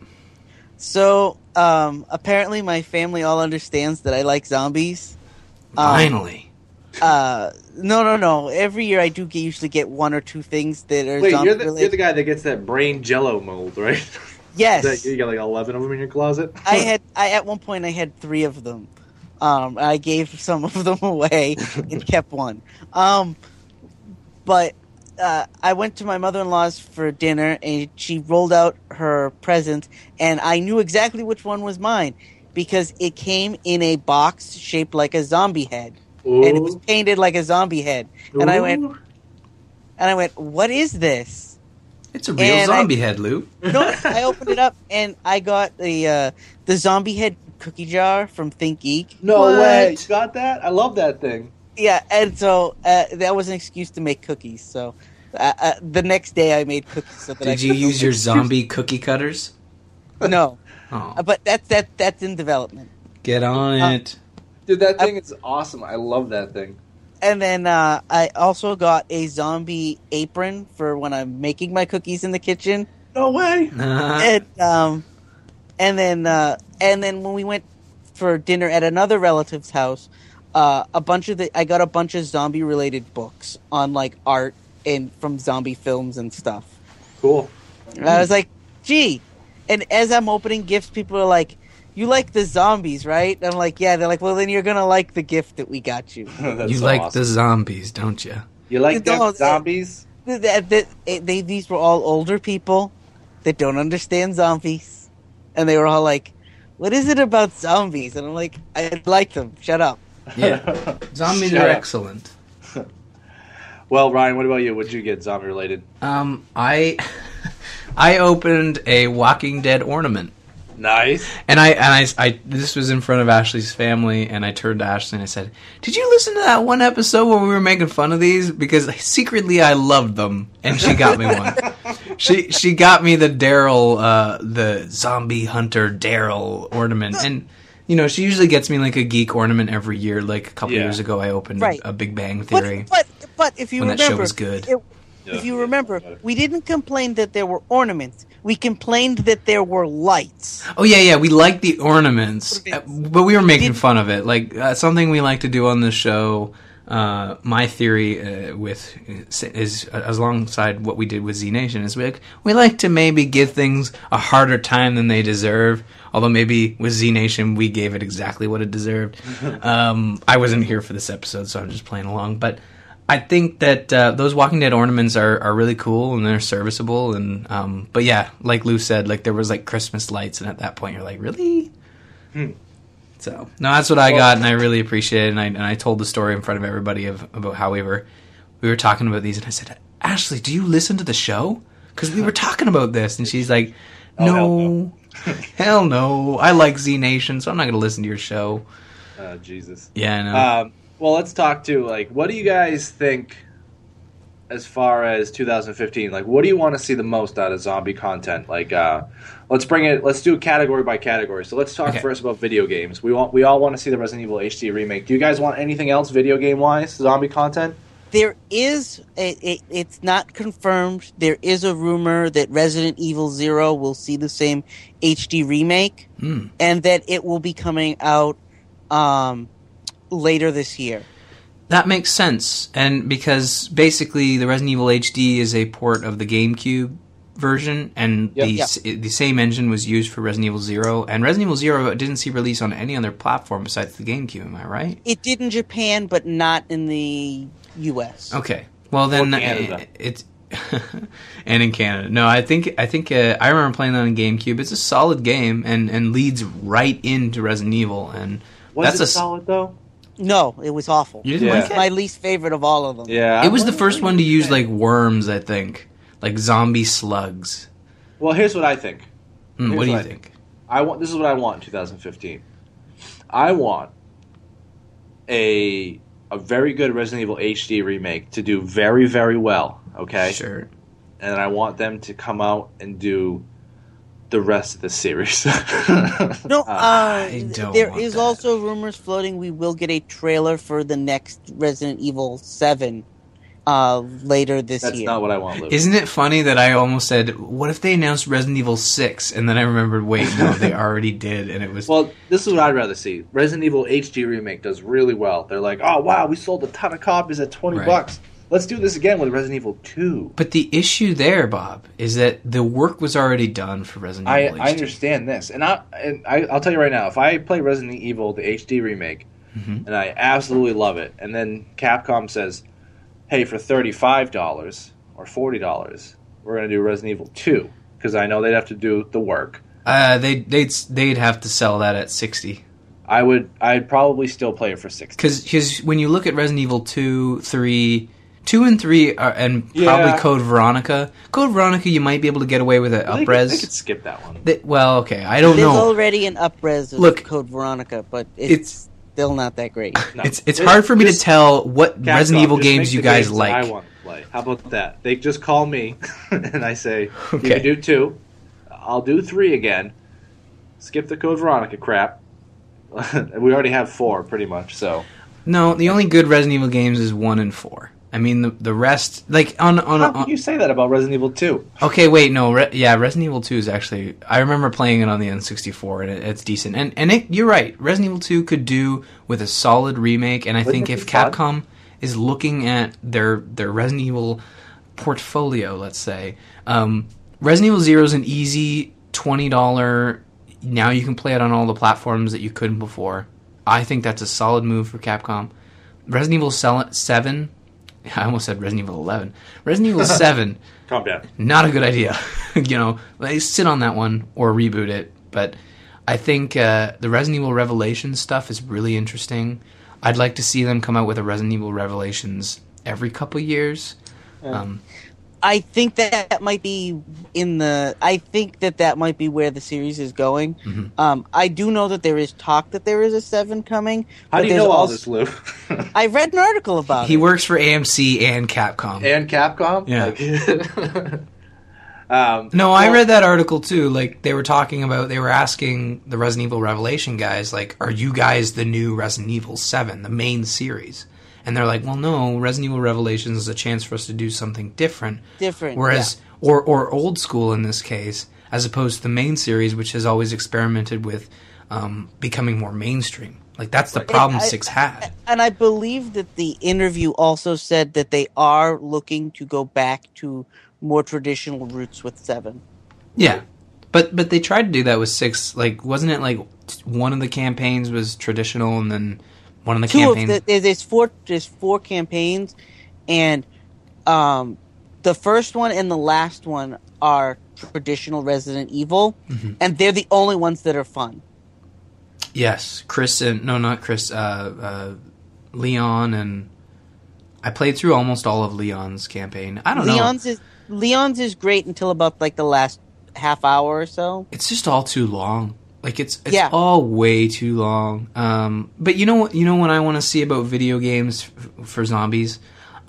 So um, apparently, my family all understands that I like zombies. Um, Finally, Uh, no, no, no. Every year I do get, usually get one or two things that are Wait, you're the, you're the guy that gets that brain Jello mold, right? yes, that, you got like eleven of them in your closet. I had. I at one point I had three of them. Um, I gave some of them away and kept one. Um, but uh, I went to my mother in law's for dinner, and she rolled out her present, and I knew exactly which one was mine because it came in a box shaped like a zombie head, and it was painted like a zombie head. And I went, and I went, "What is this?" it's a real and I- zombie head, Lou. No, I opened it up and I got the uh, the zombie head cookie jar from ThinkGeek. No What? way! You got that? I love that thing. Yeah, and so uh, that was an excuse to make cookies. So uh, uh, the next day I made cookies. So that I Did you use your make- zombie cookie cutters? no, Oh, but that's that that's in development. get on Uh, it. Dude, that I- thing is awesome. I love that thing. And then uh, I also got a zombie apron for when I'm making my cookies in the kitchen. No way. And um, and then uh, and then when we went for dinner at another relative's house, uh, a bunch of the I got a bunch of zombie related books on like art and from zombie films and stuff. Cool. And I was like, gee. And as I'm opening gifts, people are like, "You like the zombies, right?" And I'm like, "Yeah." They're like, "Well, then you're gonna like the gift that we got you." You so like awesome. the zombies, don't you? You like the No, zombies? that, that, it, they, these were all older people that don't understand zombies, and they were all like, "What is it about zombies?" And I'm like, "I like them. Shut up." Yeah, zombies Shut are up. excellent. Well, Ryan, what about you? What'd you get zombie related? Um, I I opened a Walking Dead ornament. Nice. And I and I, I this was in front of Ashley's family, and I turned to Ashley and I said, "Did you listen to that one episode where we were making fun of these? Because secretly I loved them." And she got me one. she she got me the Daryl, uh, the zombie hunter Daryl ornament, and you know she usually gets me like a geek ornament every year. Like a couple Yeah. years ago, I opened Right. a Big Bang Theory. But but but if you When that show was good. it- Yeah. If you remember, we didn't complain that there were ornaments. We complained that there were lights. Oh yeah, yeah. We liked the ornaments, uh, but we were making fun of it. Like uh, something we like to do on this show. Uh, my theory uh, with is uh, as alongside what we did with Z Nation is we like we like to maybe give things a harder time than they deserve. Although maybe with Z Nation we gave it exactly what it deserved. um, I wasn't here for this episode, so I'm just playing along. But I think that uh, those Walking Dead ornaments are, are really cool and they're serviceable and um, but yeah, like Lou said, like there was like Christmas lights and at that point you're like, really? So no, that's what I got and I really appreciate it. And I, and I told the story in front of everybody of about how we were we were talking about these and I said, Ashley, do you listen to the show? Because we were talking about this and she's like, Oh, hell no, hell no, I like Z Nation, so I'm not going to listen to your show. Oh, Jesus. Yeah, I know. Um, well, let's talk to like, what do you guys think as far as 2015? Like, what do you want to see the most out of zombie content? Like, uh, let's bring it. Let's do it category by category. So let's talk Okay. first about video games. We want we all want to see the Resident Evil HD remake. Do you guys want anything else video game wise zombie content? There is a, it, it's not confirmed. There is a rumor that Resident Evil Zero will see the same HD remake, Hmm. and that it will be coming out um, later this year. That makes sense, and because basically the Resident Evil HD is a port of the GameCube version, and Yep. the Yep. s the same engine was used for Resident Evil Zero, and Resident Evil Zero didn't see release on any other platform besides the GameCube. Am I right? It did in Japan, but not in the U.S. Okay, well then Or uh, it's and in Canada. No, I think I think uh, I remember playing that on GameCube. It's a solid game and and leads right into Resident Evil, and Was that's it a s- solid though? No, it was awful. You didn't Yeah. like it? my least favorite of all of them. Yeah, It was the first one to use like worms, I think, like zombie slugs. Well, here's what I think. Hmm, here's what do you what I think? I want this is what I want in 2015. I want a a very good Resident Evil HD remake to do very very well, okay? Sure. And I want them to come out and do the rest of the series. No, uh, I don't there want is that. also rumors floating we will get a trailer for the next Resident Evil 7 uh, later this That's year. not what I want, Lou. Isn't it funny that I almost said, "What if they announced Resident Evil 6? and then I remembered, wait, no, they already did, and it was well, this is what I'd rather see. Resident Evil HD remake does really well. They're like, "Oh wow, we sold a ton of copies at 20 Right. bucks. Let's do this again with Resident Evil 2." But the issue there, Bob, is that the work was already done for Resident I, Evil. I HD. understand this, and I and I, I'll tell you right now, if I play Resident Evil the HD remake, Mhm. and I absolutely love it, and then Capcom says, "Hey, for thirty five dollars or forty dollars, we're going to do Resident Evil 2," because I know they'd have to do the work. Uh, they they'd they'd have to sell that at sixty. I would, I'd probably still play it for sixty. Because when you look at Resident Evil 2, 3, 2 and 3, are, and Yeah. probably Code Veronica, Code Veronica, you might be able to get away with it They could, upres. they could skip that one. They- well, okay, I don't There's know. already an upres Look, Code Veronica, but it's, it's- still not that great. No. It's it's Just- hard for me to tell what Capcom, Resident Evil games you guys games like. I want to play. How about that? They just call me, and I say, "You can do two. I'll do three again, skip the Code Veronica crap. we already have four, pretty much. So No, the only good Resident Evil games is one and four. I mean, the the rest, like on on, how on can you say that about Resident Evil Two? Okay, wait, no, Re- yeah, Resident Evil Two is actually. I remember playing it on the N64, and it, it's decent. And and it, you're right, Resident Evil Two could do with a solid remake. And I Wouldn't think if be fun? Capcom is looking at their their Resident Evil portfolio, let's say, um, Resident Evil Zero is an easy twenty dollar. Now you can play it on all the platforms that you couldn't before. I think that's a solid move for Capcom. Resident Evil Seven. I almost said Resident Evil Eleven. Resident Evil Seven Calm down. not a good idea. you know, like, sit on that one or reboot it. But I think uh, the Resident Evil Revelations stuff is really interesting. I'd like to see them come out with a Resident Evil Revelations every couple years. Um, I think that, that might be in the. I think that that might be where the series is going. Mm-hmm. Um, I do know that there is talk that there is a seven coming. How do you know all also- this, Lou? I read an article about he it. works for AMC and Capcom. and Capcom. Yeah. Like- um, No, I read that article too. Like they were talking about, they were asking the Resident Evil Revelation guys, like, "Are you guys the new Resident Evil Seven, the main series?" And they're like, "Well, no. Resident Evil Revelations is a chance for us to do something different, Different, whereas or or old school in this case, as opposed to the main series, which has always experimented with um, becoming more mainstream. Like that's the problem I- Six had. And I believe that the interview also said that they are looking to go back to more traditional roots with seven. Yeah, but but they tried to do that with Six. Like, wasn't it like one of the campaigns was traditional, and then one of the Two campaigns. of the there's four there's four campaigns, and um, the first one and the last one are traditional Resident Evil, Mm-hmm. and they're the only ones that are fun. Yes, Chris and no, not Chris. Uh, uh, Leon and I played through almost all of Leon's campaign. I don't know. Leon's is Leon's is great until about like the last half hour or so. It's just all too long. Like it's it's Yeah. all way too long. Um, but you know what? You know what I want to see about video games f- for zombies.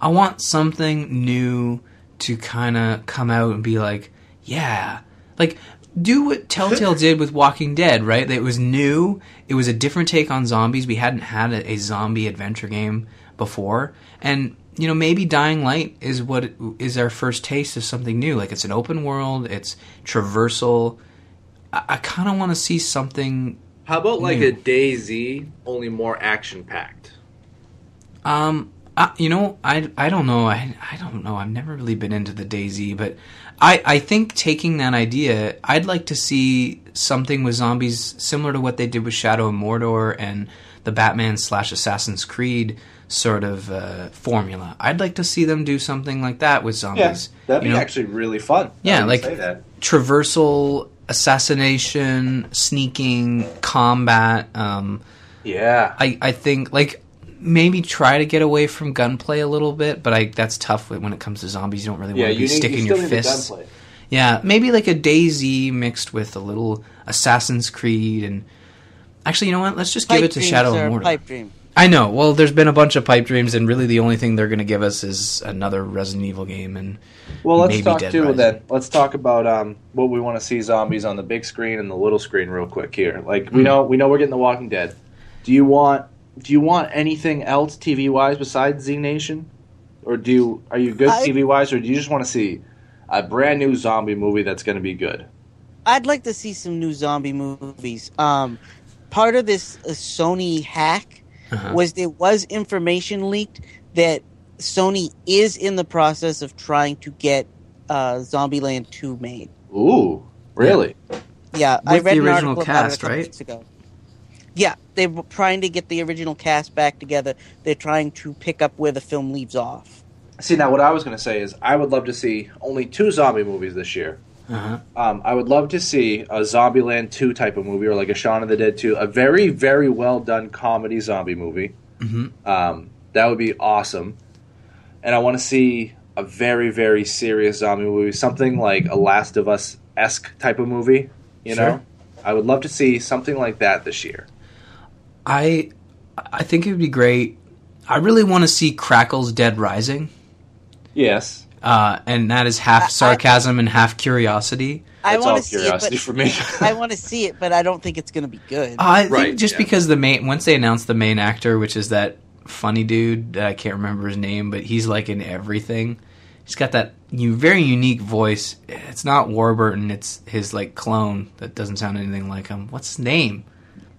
I want something new to kind of come out and be like, yeah, like do what Telltale did with Walking Dead, right? It was new. It was a different take on zombies. We hadn't had a, a zombie adventure game before, and you know maybe Dying Light is what it- is our first taste of something new. Like it's an open world. It's traversal. I, I kind of want to see something. How about like New. a DayZ, only more action packed? Um, I, you know, I, I don't know. I, I don't know. I've never really been into the DayZ, but I, I think taking that idea, I'd like to see something with zombies similar to what they did with Shadow of Mordor and the Batman slash Assassin's Creed sort of uh, formula. I'd like to see them do something like that with zombies. Yeah, that'd be you know? actually really fun. Yeah, like- say that. traversal, assassination, sneaking, combat. Um, Yeah, I, I think like maybe try to get away from gunplay a little bit, but I that's tough when it comes to zombies. You don't really yeah. want to You be need sticking you your still need the fists. Yeah, maybe like a DayZ mixed with a little Assassin's Creed and actually, you know what? Let's just give Pipe it to Shadow are of a Mordor. Pipe dream. I know. Well, there's been a bunch of pipe dreams, and really the only thing they're going to give us is another Resident Evil game. And Well, let's Maybe talk Dead too. Rising. Then let's talk about um, what we want to see zombies on the big screen and the little screen real quick here. Like we Hmm. know, we know we're getting The Walking Dead. Do you want? Do you want anything else TV wise besides Z Nation, or do you, are you good I- TV wise, or do you just want to see a brand new zombie movie that's going to be good? I'd like to see some new zombie movies. Um, part of this uh, Sony hack Uh-huh. was there was information leaked that Sony is in the process of trying to get uh, Zombieland 2 made. Ooh, really? Yeah, I read the original article cast, about it a right? weeks ago. Yeah, they were trying to get the original cast back together. They're trying to pick up where the film leaves off. See, now what I was going to say is I would love to see only two zombie movies this year. Uh-huh. Um, I would love to see a Zombieland 2 type of movie or like a Shaun of the Dead 2, a very, very well done comedy zombie movie. Mhm. Um, that would be awesome. And I want to see a very, very serious zombie movie, something like a Last of Us esque type of movie, you Sure. know? I would love to see something like that this year. I I think it would be great. I really want to see Crackle's Dead Rising. Yes. Uh, and that is half sarcasm and half curiosity. I want to see it, but for me. I want to see it, but I don't think it's going to be good. I think Right, just yeah. because the main once they announced the main actor, which is that funny dude that I can't remember his name, but he's like in everything. He's got that you very unique voice. It's not Warburton, it's his like clone that doesn't sound anything like him. What's his name?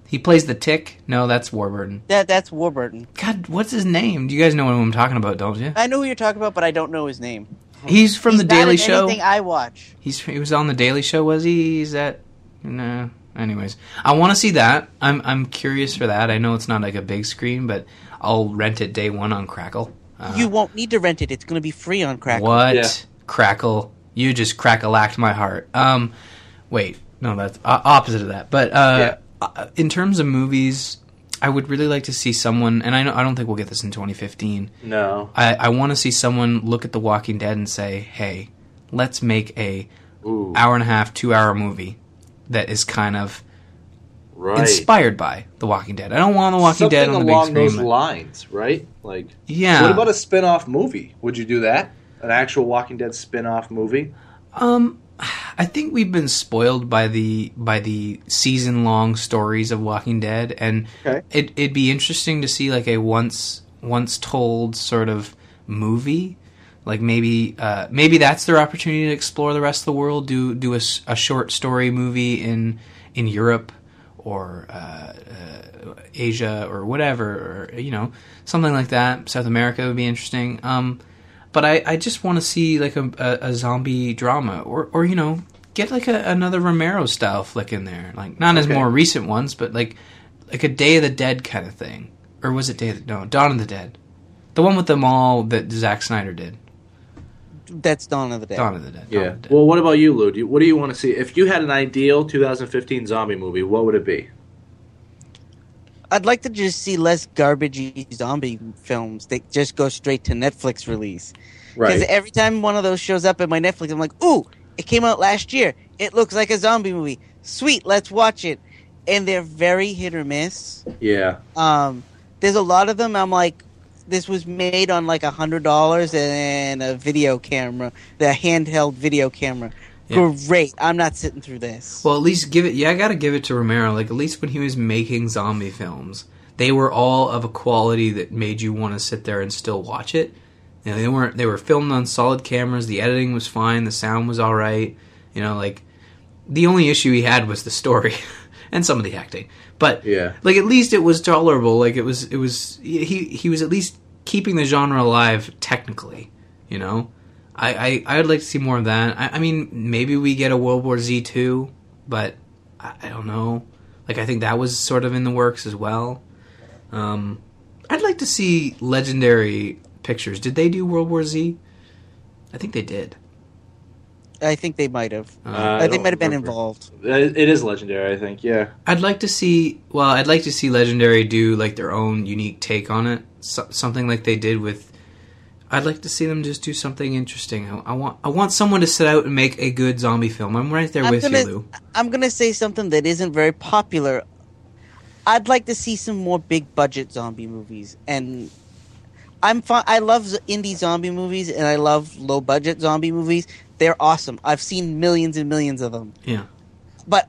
He plays the Tick. No, that's Warburton. that that's Warburton. God, what's his name? Do you guys know what I'm talking about? Don't you? I know who you're talking about, but I don't know his name. He's from He's the not Daily in Show. Anything I watch. He's he was on the Daily Show, was he? Is that no? Anyways, I want to see that. I'm I'm curious for that. I know it's not like a big screen, but I'll rent it day one on Crackle. Uh, you won't need to rent it. It's going to be free on Crackle. what Yeah. Crackle? You just crackle-acked my heart. Um, wait, no, that's uh, opposite of that. But uh, uh, in terms of movies, I would really like to see someone, and I know I don't think we'll get this in 2015. no. I, I want to see someone look at The Walking Dead and say, "Hey, let's make a Ooh. hour and a half, two hour movie that is kind of Right. inspired by The Walking Dead. I don't want The Walking Something Dead on the along those lines, right? Like, yeah. what about a spin-off movie? Would you do that? An actual Walking Dead spin-off movie? Um, I think we've been spoiled by the by the season long stories of Walking Dead, and Okay. it, it'd be interesting to see like a once once told sort of movie. Like maybe uh, maybe that's their opportunity to explore the rest of the world. Do do a, a short story movie in in Europe or uh, uh, Asia or whatever, or you know something like that. South America would be interesting. Um, but I, I just want to see like a, a, a zombie drama, or or you know get like a, another Romero style flick in there, like not as more recent ones, but like like a Day of the Dead kind of thing, or was it Day of the, no Dawn of the Dead, the one with them all that Zack Snyder did, That's Dawn of the Dead. Dawn of the Dead. Yeah. the Dead. Well, what about you, Lou? Do you, what do you want to see? If you had an ideal 2015 zombie movie, what would it be? I'd like to just see less garbagey zombie films that just go straight to Netflix release. Because Right. every time one of those shows up in my Netflix, I'm like, ooh, it came out last year. It looks like a zombie movie. Sweet, let's watch it. And they're very hit or miss. Yeah. Um, there's a lot of them. I'm like, this was made on like a hundred dollars and a video camera, the handheld video camera. Yeah. Great. I'm not sitting through this. Well, at least give it. Yeah, I got to give it to Romero. Like at least when he was making zombie films, they were all of a quality that made you want to sit there and still watch it. You know, they weren't. They were filmed on solid cameras. The editing was fine. The sound was all right. You know, like the only issue he had was the story and some of the acting. But Yeah. like at least it was tolerable. Like it was. It was. He he was at least keeping the genre alive technically. You know. I, I, I would like to see more of that. I, I mean, maybe we get a World War Z two, but I, I don't know. Like, I think that was sort of in the works as well. Um, I'd like to see Legendary Pictures. Did they do World War Z? I think they did. I think they might have. Uh, Uh, I they might have been involved. It it is legendary, I think. Yeah. I'd like to see. Well, I'd like to see Legendary do like their own unique take on it. So, something like they did with. I'd like to see them just do something interesting. I, I want. I want someone to sit out and make a good zombie film. I'm right there I'm with gonna, you, Lou. I'm gonna say something that isn't very popular. I'd like to see some more big budget zombie movies, and I'm fine. I love indie zombie movies, and I love low budget zombie movies. They're awesome. I've seen millions and millions of them, Yeah. but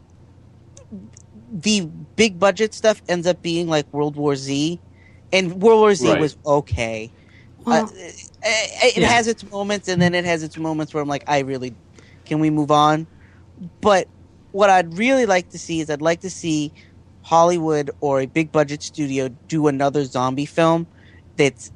the big budget stuff ends up being like World War Z, and World War Z Right. was okay. Well, Uh, it, it yeah. has its moments, and then it has its moments where I'm like, I really, can we move on? But what I'd really like to see is I'd like to see Hollywood or a big budget studio do another zombie film that's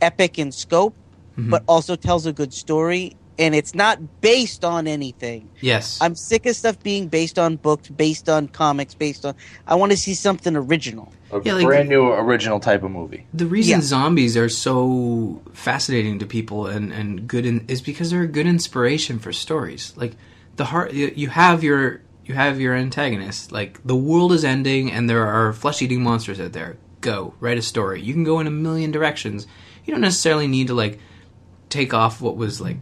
epic in scope, Mhm. but also tells a good story, and it's not based on anything. yes. I'm sick of stuff being based on books, based on comics, based on. I want to see something original. A Yeah, like- brand new original type of movie. The reason Yeah. zombies are so fascinating to people and, and good in, is because they're a good inspiration for stories. Like the heart, you you have your you have your antagonist. Like the world is ending and there are flesh eating monsters out there. Go write a story. You can go in a million directions. You don't necessarily need to like take off what was like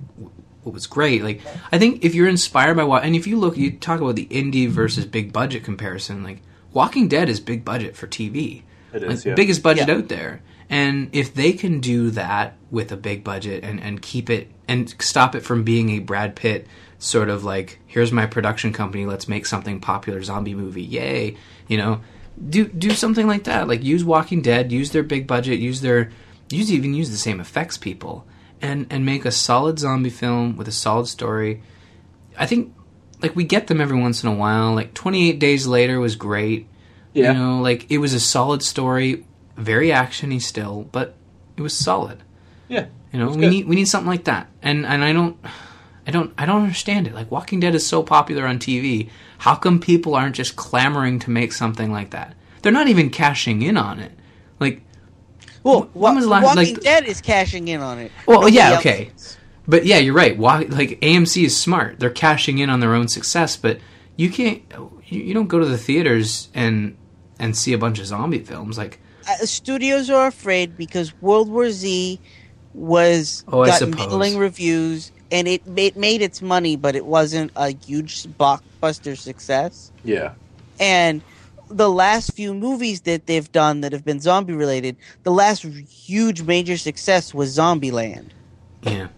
what was great. Like I think if you're inspired by what, and if you look, you talk about the indie versus big budget comparison. Like Walking Dead is big budget for TV. It is Like, yeah. biggest budget Yeah. out there. And if they can do that with a big budget and, and keep it and stop it from being a Brad Pitt sort of like, here's my production company, let's make something popular zombie movie, yay, you know, do do something like that. Like use Walking Dead, use their big budget, use their use even use the same effects people, and and make a solid zombie film with a solid story. I think like we get them every once in a while. Like Twenty Eight Days Later was great. Yeah. You know, like it was a solid story, very actiony still, but it was solid. Yeah. You know, we good. need we need something like that. And and I don't I don't I don't understand it. Like Walking Dead is so popular on TV. How come people aren't just clamoring to make something like that? They're not even cashing in on it. Like Well, when was the last- Walking like- Dead is cashing in on it. Well, Nobody yeah, okay. is. But yeah, you're right. Why, like AMC is smart. They're cashing in on their own success, but you can't. You, you don't go to the theaters and and see a bunch of zombie films. Like Uh, studios are afraid because World War Z was Oh, got suppose. middling reviews and it made, made its money, but it wasn't a huge blockbuster success. Yeah. And the last few movies that they've done that have been zombie related, the last huge major success was Zombieland. yeah,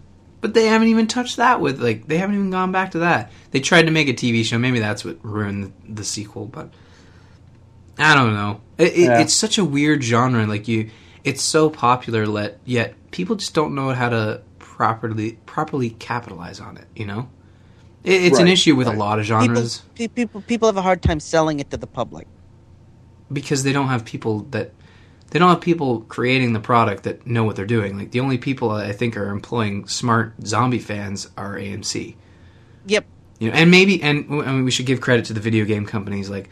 but they haven't even touched that with like they haven't even gone back to that. They tried to make a TV show. Maybe that's what ruined the, the sequel. But I don't know. It, it, Yeah. It's such a weird genre. Like you, it's so popular. Let yet people just don't know how to properly properly capitalize on it. You know. It, it's an issue with right. a lot of genres. pe- people, people have a hard time selling it to the public. Because they don't have people that they don't have people creating the product that know what they're doing. Like the only people I think are employing smart zombie fans are AMC. Yep. You know, and maybe and I mean we should give credit to the video game companies. Like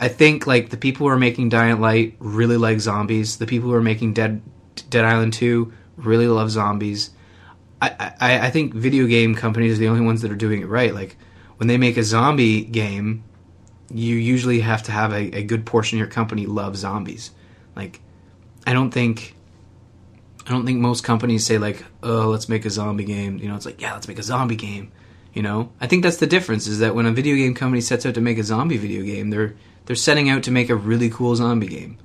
I think like the people who are making Dying Light really like zombies. The people who are making Dead Dead Island Two really love zombies. I, I, I think video game companies are the only ones that are doing it right. Like when they make a zombie game, you usually have to have a, a good portion of your company love zombies. Like I don't think I don't think most companies say like, oh, let's make a zombie game. You know, it's like, yeah, let's make a zombie game. You know, I think that's the difference is that when a video game company sets out to make a zombie video game, they're they're setting out to make a really cool zombie game.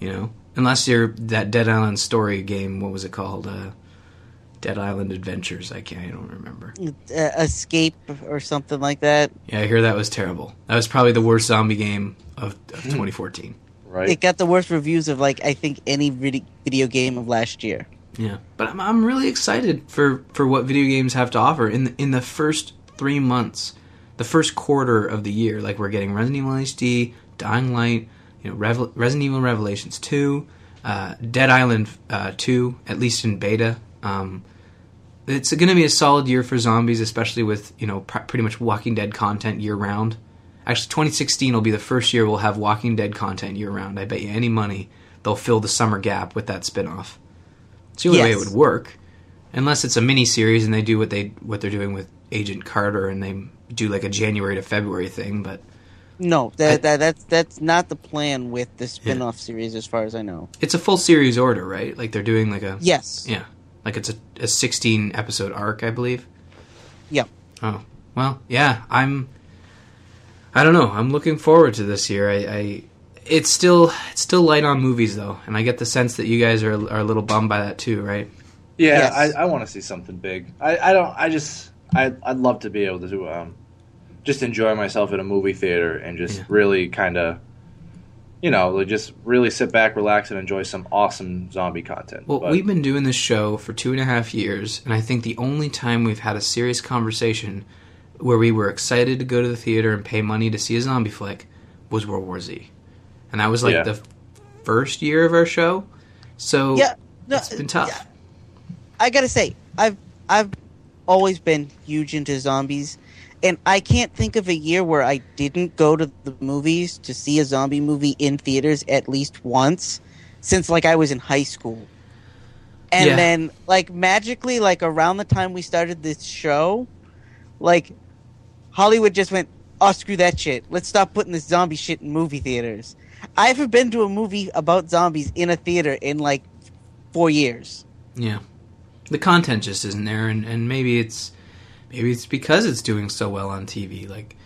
You know, unless you're that Dead Island story game. What was it called? Uh, Dead Island Adventures. I can't. I don't remember. Uh, Escape or something like that. Yeah, I hear that was terrible. That was probably the worst zombie game of, of 2014. Right. It got the worst reviews of like I think any video game of last year. Yeah, but I'm, I'm really excited for, for what video games have to offer in the, in the first three months, the first quarter of the year. Like we're getting Resident Evil HD, Dying Light, you know, Revel- Resident Evil Revelations two, uh, Dead Island uh, two, at least in beta. Um, it's going to be a solid year for zombies, especially with you know pr- pretty much Walking Dead content year round. Actually, 2016 will be the first year we'll have Walking Dead content year round. I bet you any money they'll fill the summer gap with that spin-off. It's the only way it would work, unless it's a mini series and they do what they what they're doing with Agent Carter and they do like a January to February thing. But No, that, I- that that's that's not the plan with the spin-off series, as far as I know. it's a full series order, right? Like they're doing like a Yes. yeah, like it's a, a 16 episode arc, I believe. Yep. Oh well, yeah. I'm. I don't know. I'm looking forward to this year. I, I it's still it's still light on movies though, and I get the sense that you guys are are a little bummed by that too, right? Yeah, Yes. I, I want to see something big. I, I don't. I just. I I'd love to be able to um, just enjoy myself in a movie theater and just Yeah. really kind of, you know, like just really sit back, relax, and enjoy some awesome zombie content. Well, But- we've been doing this show for two and a half years, and I think the only time we've had a serious conversation where we were excited to go to the theater and pay money to see a zombie flick was World War Z, and that was like Yeah. the first year of our show. So Yeah. No, it's been tough. yeah. I gotta say, I've I've always been huge into zombies, and I can't think of a year where I didn't go to the movies to see a zombie movie in theaters at least once since like I was in high school. And Yeah. then like magically like around the time we started this show, like Hollywood just went, "Oh, screw that shit. Let's stop putting this zombie shit in movie theaters." I haven't been to a movie about zombies in a theater in like 4 years. Yeah. The content just isn't there and, and maybe it's maybe it's because it's doing so well on TV. Like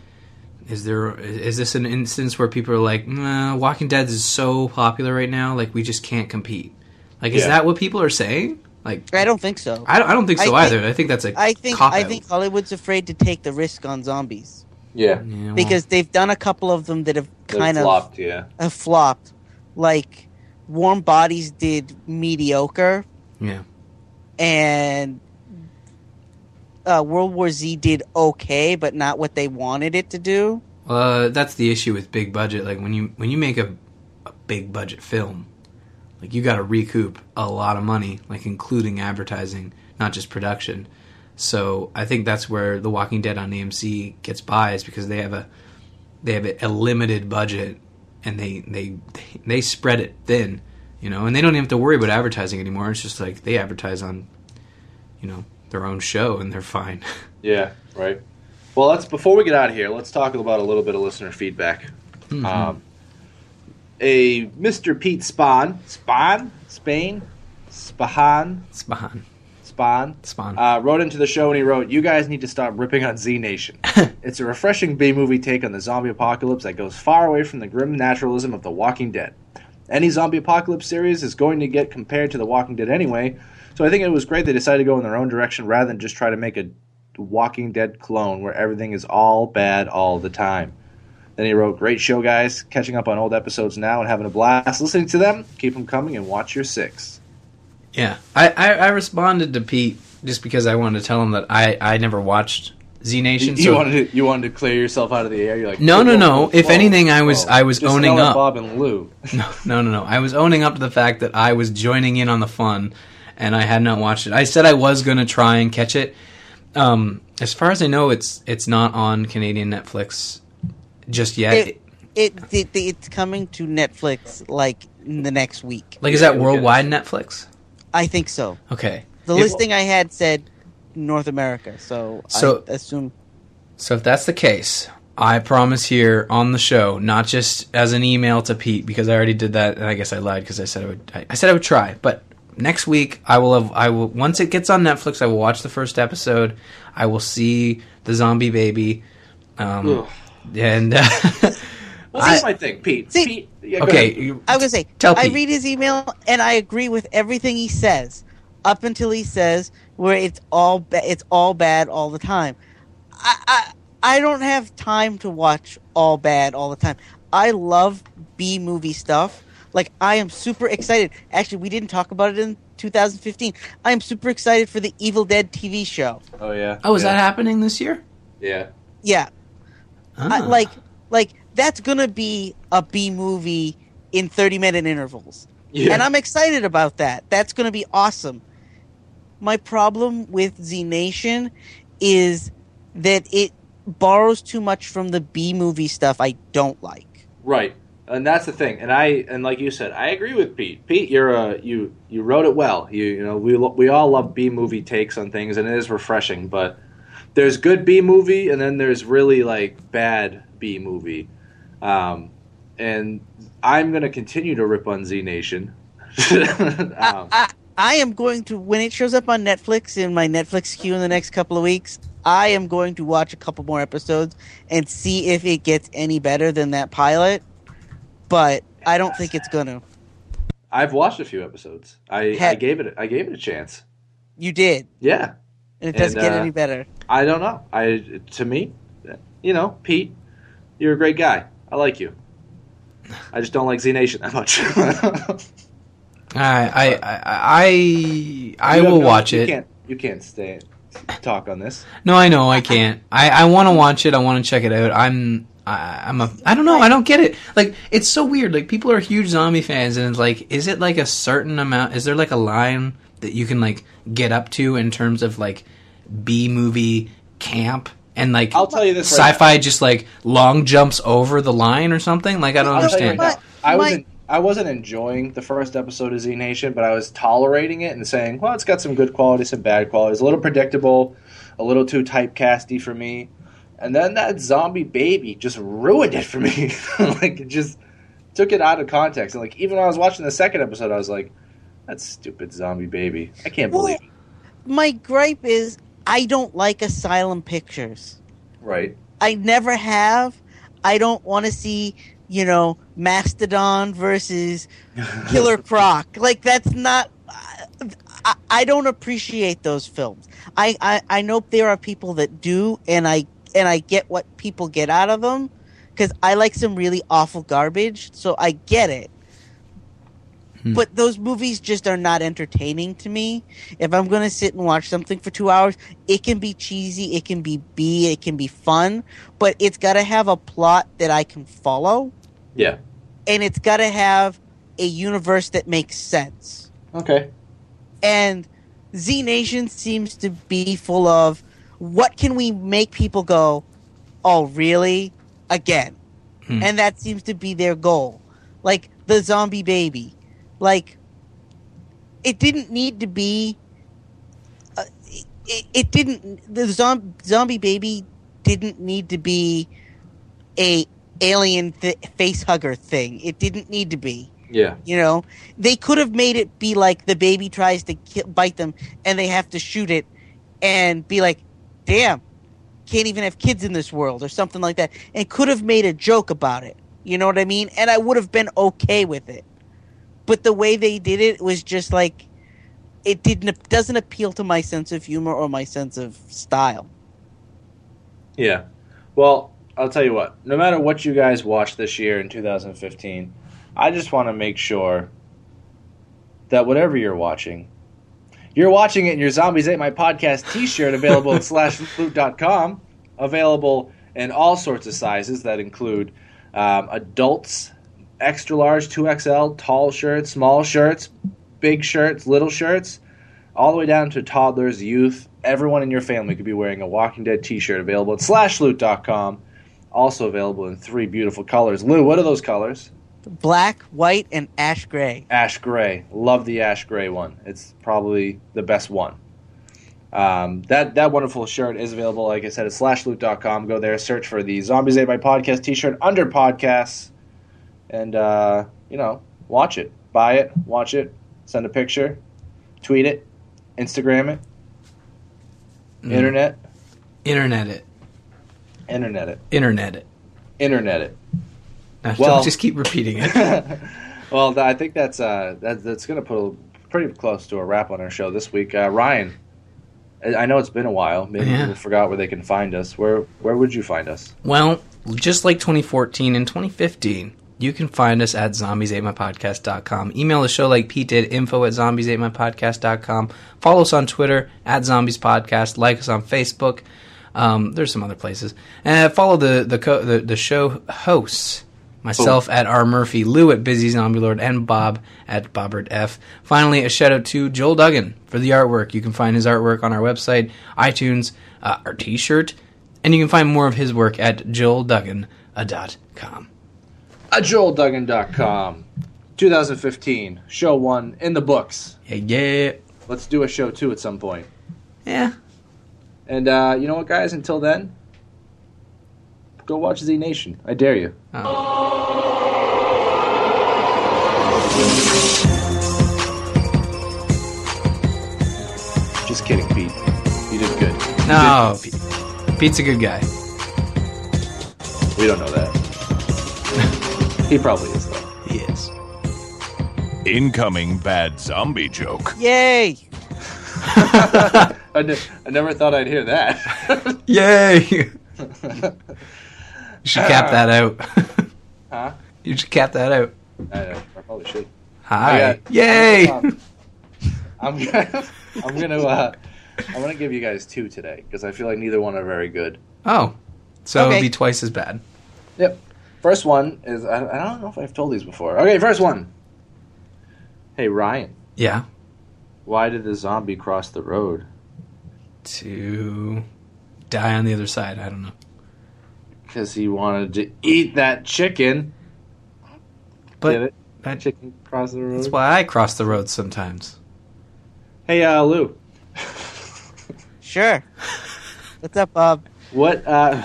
is there is this an instance where people are like, nah, Walking Dead is so popular right now, like we just can't compete. Like, is that what people are saying? Like, I don't think so. I don't, I don't think so I either. think- I think that's a I think cop I think Hollywood's afraid to take the risk on zombies Yeah, Yeah, well, because they've done a couple of them that have They've kind of flopped. Yeah, have flopped. Like Warm Bodies did mediocre, yeah. and uh, World War Z did okay, but not what they wanted it to do. Uh, that's the issue with big budget. Like when you when you make a, a big budget film, like you got to recoup a lot of money, like including advertising, not just production. So I think that's where The Walking Dead on AMC gets by is because they have a they have a, limited budget and they, they they spread it thin, you know, and they don't even have to worry about advertising anymore. It's just like they advertise on, you know, their own show and they're fine. yeah, right. Well, let's before we get out of here, let's talk about a little bit of listener feedback. Um, a Mr. Pete Spahn, Spahn, Spain, Spahan, Spawn, Spawn, Spawn. uh, wrote into the show and he wrote, "You guys need to stop ripping on Z Nation. it's a refreshing B movie take on the zombie apocalypse that goes far away from the grim naturalism of The Walking Dead. Any zombie apocalypse series is going to get compared to The Walking Dead anyway, so I think it was great they decided to go in their own direction rather than just try to make a Walking Dead clone where everything is all bad all the time." Then he wrote, "Great show, guys. Catching up on old episodes now and having a blast listening to them. Keep them coming and watch your six. Yeah, I, I, I responded to Pete just because I wanted to tell him that I, I never watched Z Nation. You So wanted to, you wanted to clear yourself out of the air. You're like, No, no, no. If whoa, anything, I was- whoa. I was Just owning up. Bob and Lou. no, no, no, no. I was owning up to the fact that I was joining in on the fun, and I had not watched it. I said I was going to try and catch it. Um, as far as I know, it's it's not on Canadian Netflix just yet. It, it, it it's coming to Netflix like in the next week. like, is that worldwide Netflix? I think so. Okay. The If- listing I had said North America, so, So- I assume So if that's the case, I promise here on the show, not just as an email to Pete because I already did that, and I guess I lied because I said I would. I, I said I would try, but next week I will have. I will once it gets on Netflix, I will watch the first episode. I will see the zombie baby, um, and uh, Well, I- here's my thing, Pete. See- Pete yeah, okay. you- I was gonna say Tell I Pete. read his email and I agree with everything he says up until he says where it's all ba- it's all bad all the time. I, I I don't have time to watch all bad all the time. I love B movie stuff. Like I am super excited. Actually, we didn't talk about it in 2015. I am super excited for the Evil Dead TV show. Oh yeah. Oh, is yeah. that happening this year? Yeah. Yeah, I, Ah. like like that's gonna be a B movie in 30 minute intervals. Yeah. and I'm excited about that. That's going to be awesome. My problem with Z Nation is that it borrows too much from the B movie stuff I don't like. Right. And that's the thing. And I and like you said, I agree with Pete. Pete, you're a you you wrote it well. You you know we lo- we all love B movie takes on things, and it is refreshing. But there's good B movie, and then there's really like bad B movie. Um, and I'm gonna continue to rip on Z Nation. um, I, I am going to when it shows up on Netflix in my Netflix queue in the next couple of weeks. I am going to watch a couple more episodes and see if it gets any better than that pilot. But I don't think it's gonna. I've watched a few episodes. I, I gave it I gave it a chance. You did, Yeah. and it doesn't And, get uh, any better. I don't know. I to me, you know, Pete, you're a great guy. I like you. I just don't like Z Nation that much. I I I I, I You have will no- watch you it. Can't, you can't stay talk on this. No, I know I can't. I, I want to watch it. I want to check it out. I'm I, I'm a I don't know. I don't get it. Like it's so weird. Like people are huge zombie fans, and it's like, is it like a certain amount? Is there like a line that you can like get up to in terms of like B movie camp? And like I'll tell you this sci-fi just like long jumps over the line or something. Like I don't I'll understand. right now, I wasn't. I wasn't enjoying the first episode of Z Nation, but I was tolerating it and saying, "Well, it's got some good qualities, some bad qualities. A little predictable, a little too typecasty for me." And then that zombie baby just ruined it for me. like, it just took it out of context. And like, even when I was watching the second episode, I was like, "That stupid zombie baby! I can't Well- believe it." My gripe is I don't like Asylum Pictures. Right? I never have. I don't want to see you know, Mastodon versus Killer Croc. Like that's not. I, I don't appreciate those films. I, I I know there are people that do, and I and I get what people get out of them because I like some really awful garbage, so I get it. Hmm. But those movies just are not entertaining to me. If I'm going to sit and watch something for two hours, it can be cheesy, it can be B, it can be fun, but it's got to have a plot that I can follow, Yeah. and it's got to have a universe that makes sense. Okay. And Z Nation seems to be full of what can we make people go, oh, really? Again. And that seems to be their goal. Like the zombie baby. Like, it didn't need to be. Uh, it, it didn't. The zom- zombie baby didn't need to be a alien th- face hugger thing. It didn't need to be. Yeah. You know, they could have made it be like the baby tries to ki- bite them and they have to shoot it and be like, damn, can't even have kids in this world or something like that. And could have made a joke about it. You know what I mean? And I would have been okay with it. But the way they did it was just like, it didn't doesn't appeal to my sense of humor or my sense of style. Yeah. Well, I'll tell you what. No matter what you guys watch this year in 2015, I just want to make sure that whatever you're watching, you're watching it in your Zombies Ate My Podcast t-shirt available at slashloot.com, available in all sorts of sizes that include um, adults, extra large, 2XL, tall shirts, small shirts, big shirts, little shirts, all the way down to toddlers, youth. Everyone in your family could be wearing a Walking Dead t-shirt available at slashloot.com. Also available in three beautiful colors. Lou, what are those colors? Black, white, and ash gray. Ash gray. Love the ash gray one. It's probably the best one. Um, that that wonderful shirt is available, like I said, at slashloot.com. Go there, search for the Zombies Ate My Podcast t-shirt under podcasts, and uh, you know, watch it, buy it, watch it, send a picture, tweet it, Instagram it, internet, Internet it. internet it, Internet it. internet it. Well- don't just keep repeating it. well, I think that's uh, that, that's going to put a, pretty close to a wrap on our show this week. Uh, Ryan, I I know it's been a while. Maybe Yeah. people forgot where they can find us. Where where would you find us? Well, just like 2014 and 2015, you can find us at zombiesatemypodcast.com. Email the show like Pete did, info at zombiesatemypodcast.com. Follow us on Twitter at zombiespodcast. Like us on Facebook. Um, there's some other places. And follow the the, co- the the show hosts. Myself at R. Murphy, Lou at Busy Zombie Lord, and Bob at Bobbert F. Finally, a shout out to Joel Duggan for the artwork. You can find his artwork on our website, iTunes, uh, our t shirt, and you can find more of his work at joelduggan.com. At joelduggan.com. 2015, show one in the books. Yeah, yeah. Let's do a show two at some point. Yeah. And uh, you know what, guys? Until then, go watch Z Nation. I dare you. Oh. Just kidding, Pete. You did good. You No, Pete. Pete's a good guy. we don't know that. he probably is, though. He is. Incoming bad zombie joke. Yay! I, ne- I never thought I'd hear that. Yay! you should cap that out. Huh? You should cap that out. I, I probably should. Hi. I got- Yay! Um, I'm gonna, I'm gonna, uh, I'm gonna give you guys two today because I feel like neither one are very good. oh. So Okay. it'll be twice as bad. Yep. First one is I, I don't know if I've told these before. Okay, first one. Hey Ryan, Yeah. why did the zombie cross the road? To die on the other side. I don't know. Because he wanted to eat that chicken. But Get it? that- Chicken cross the road. that's why I cross the road sometimes. Hey, uh, Lou, Sure. What's up, Bob? what? Uh,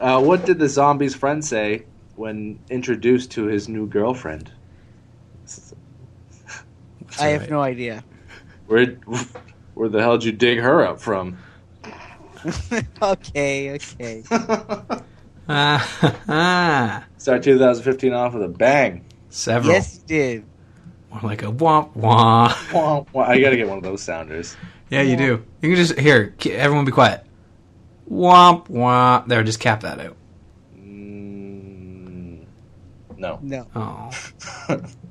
uh, what did the zombie's friend say when introduced to his new girlfriend? I have no idea. Where, where the hell did you dig her up from? okay, okay. Ah, ah. Start 2015 off with a bang. Several. Yes, you did. More like a womp womp. Wah, wah. I gotta get one of those sounders. Yeah, you do. You can just here. Everyone, be quiet. Womp womp. There, just cap that out. Mm, no. No. Oh,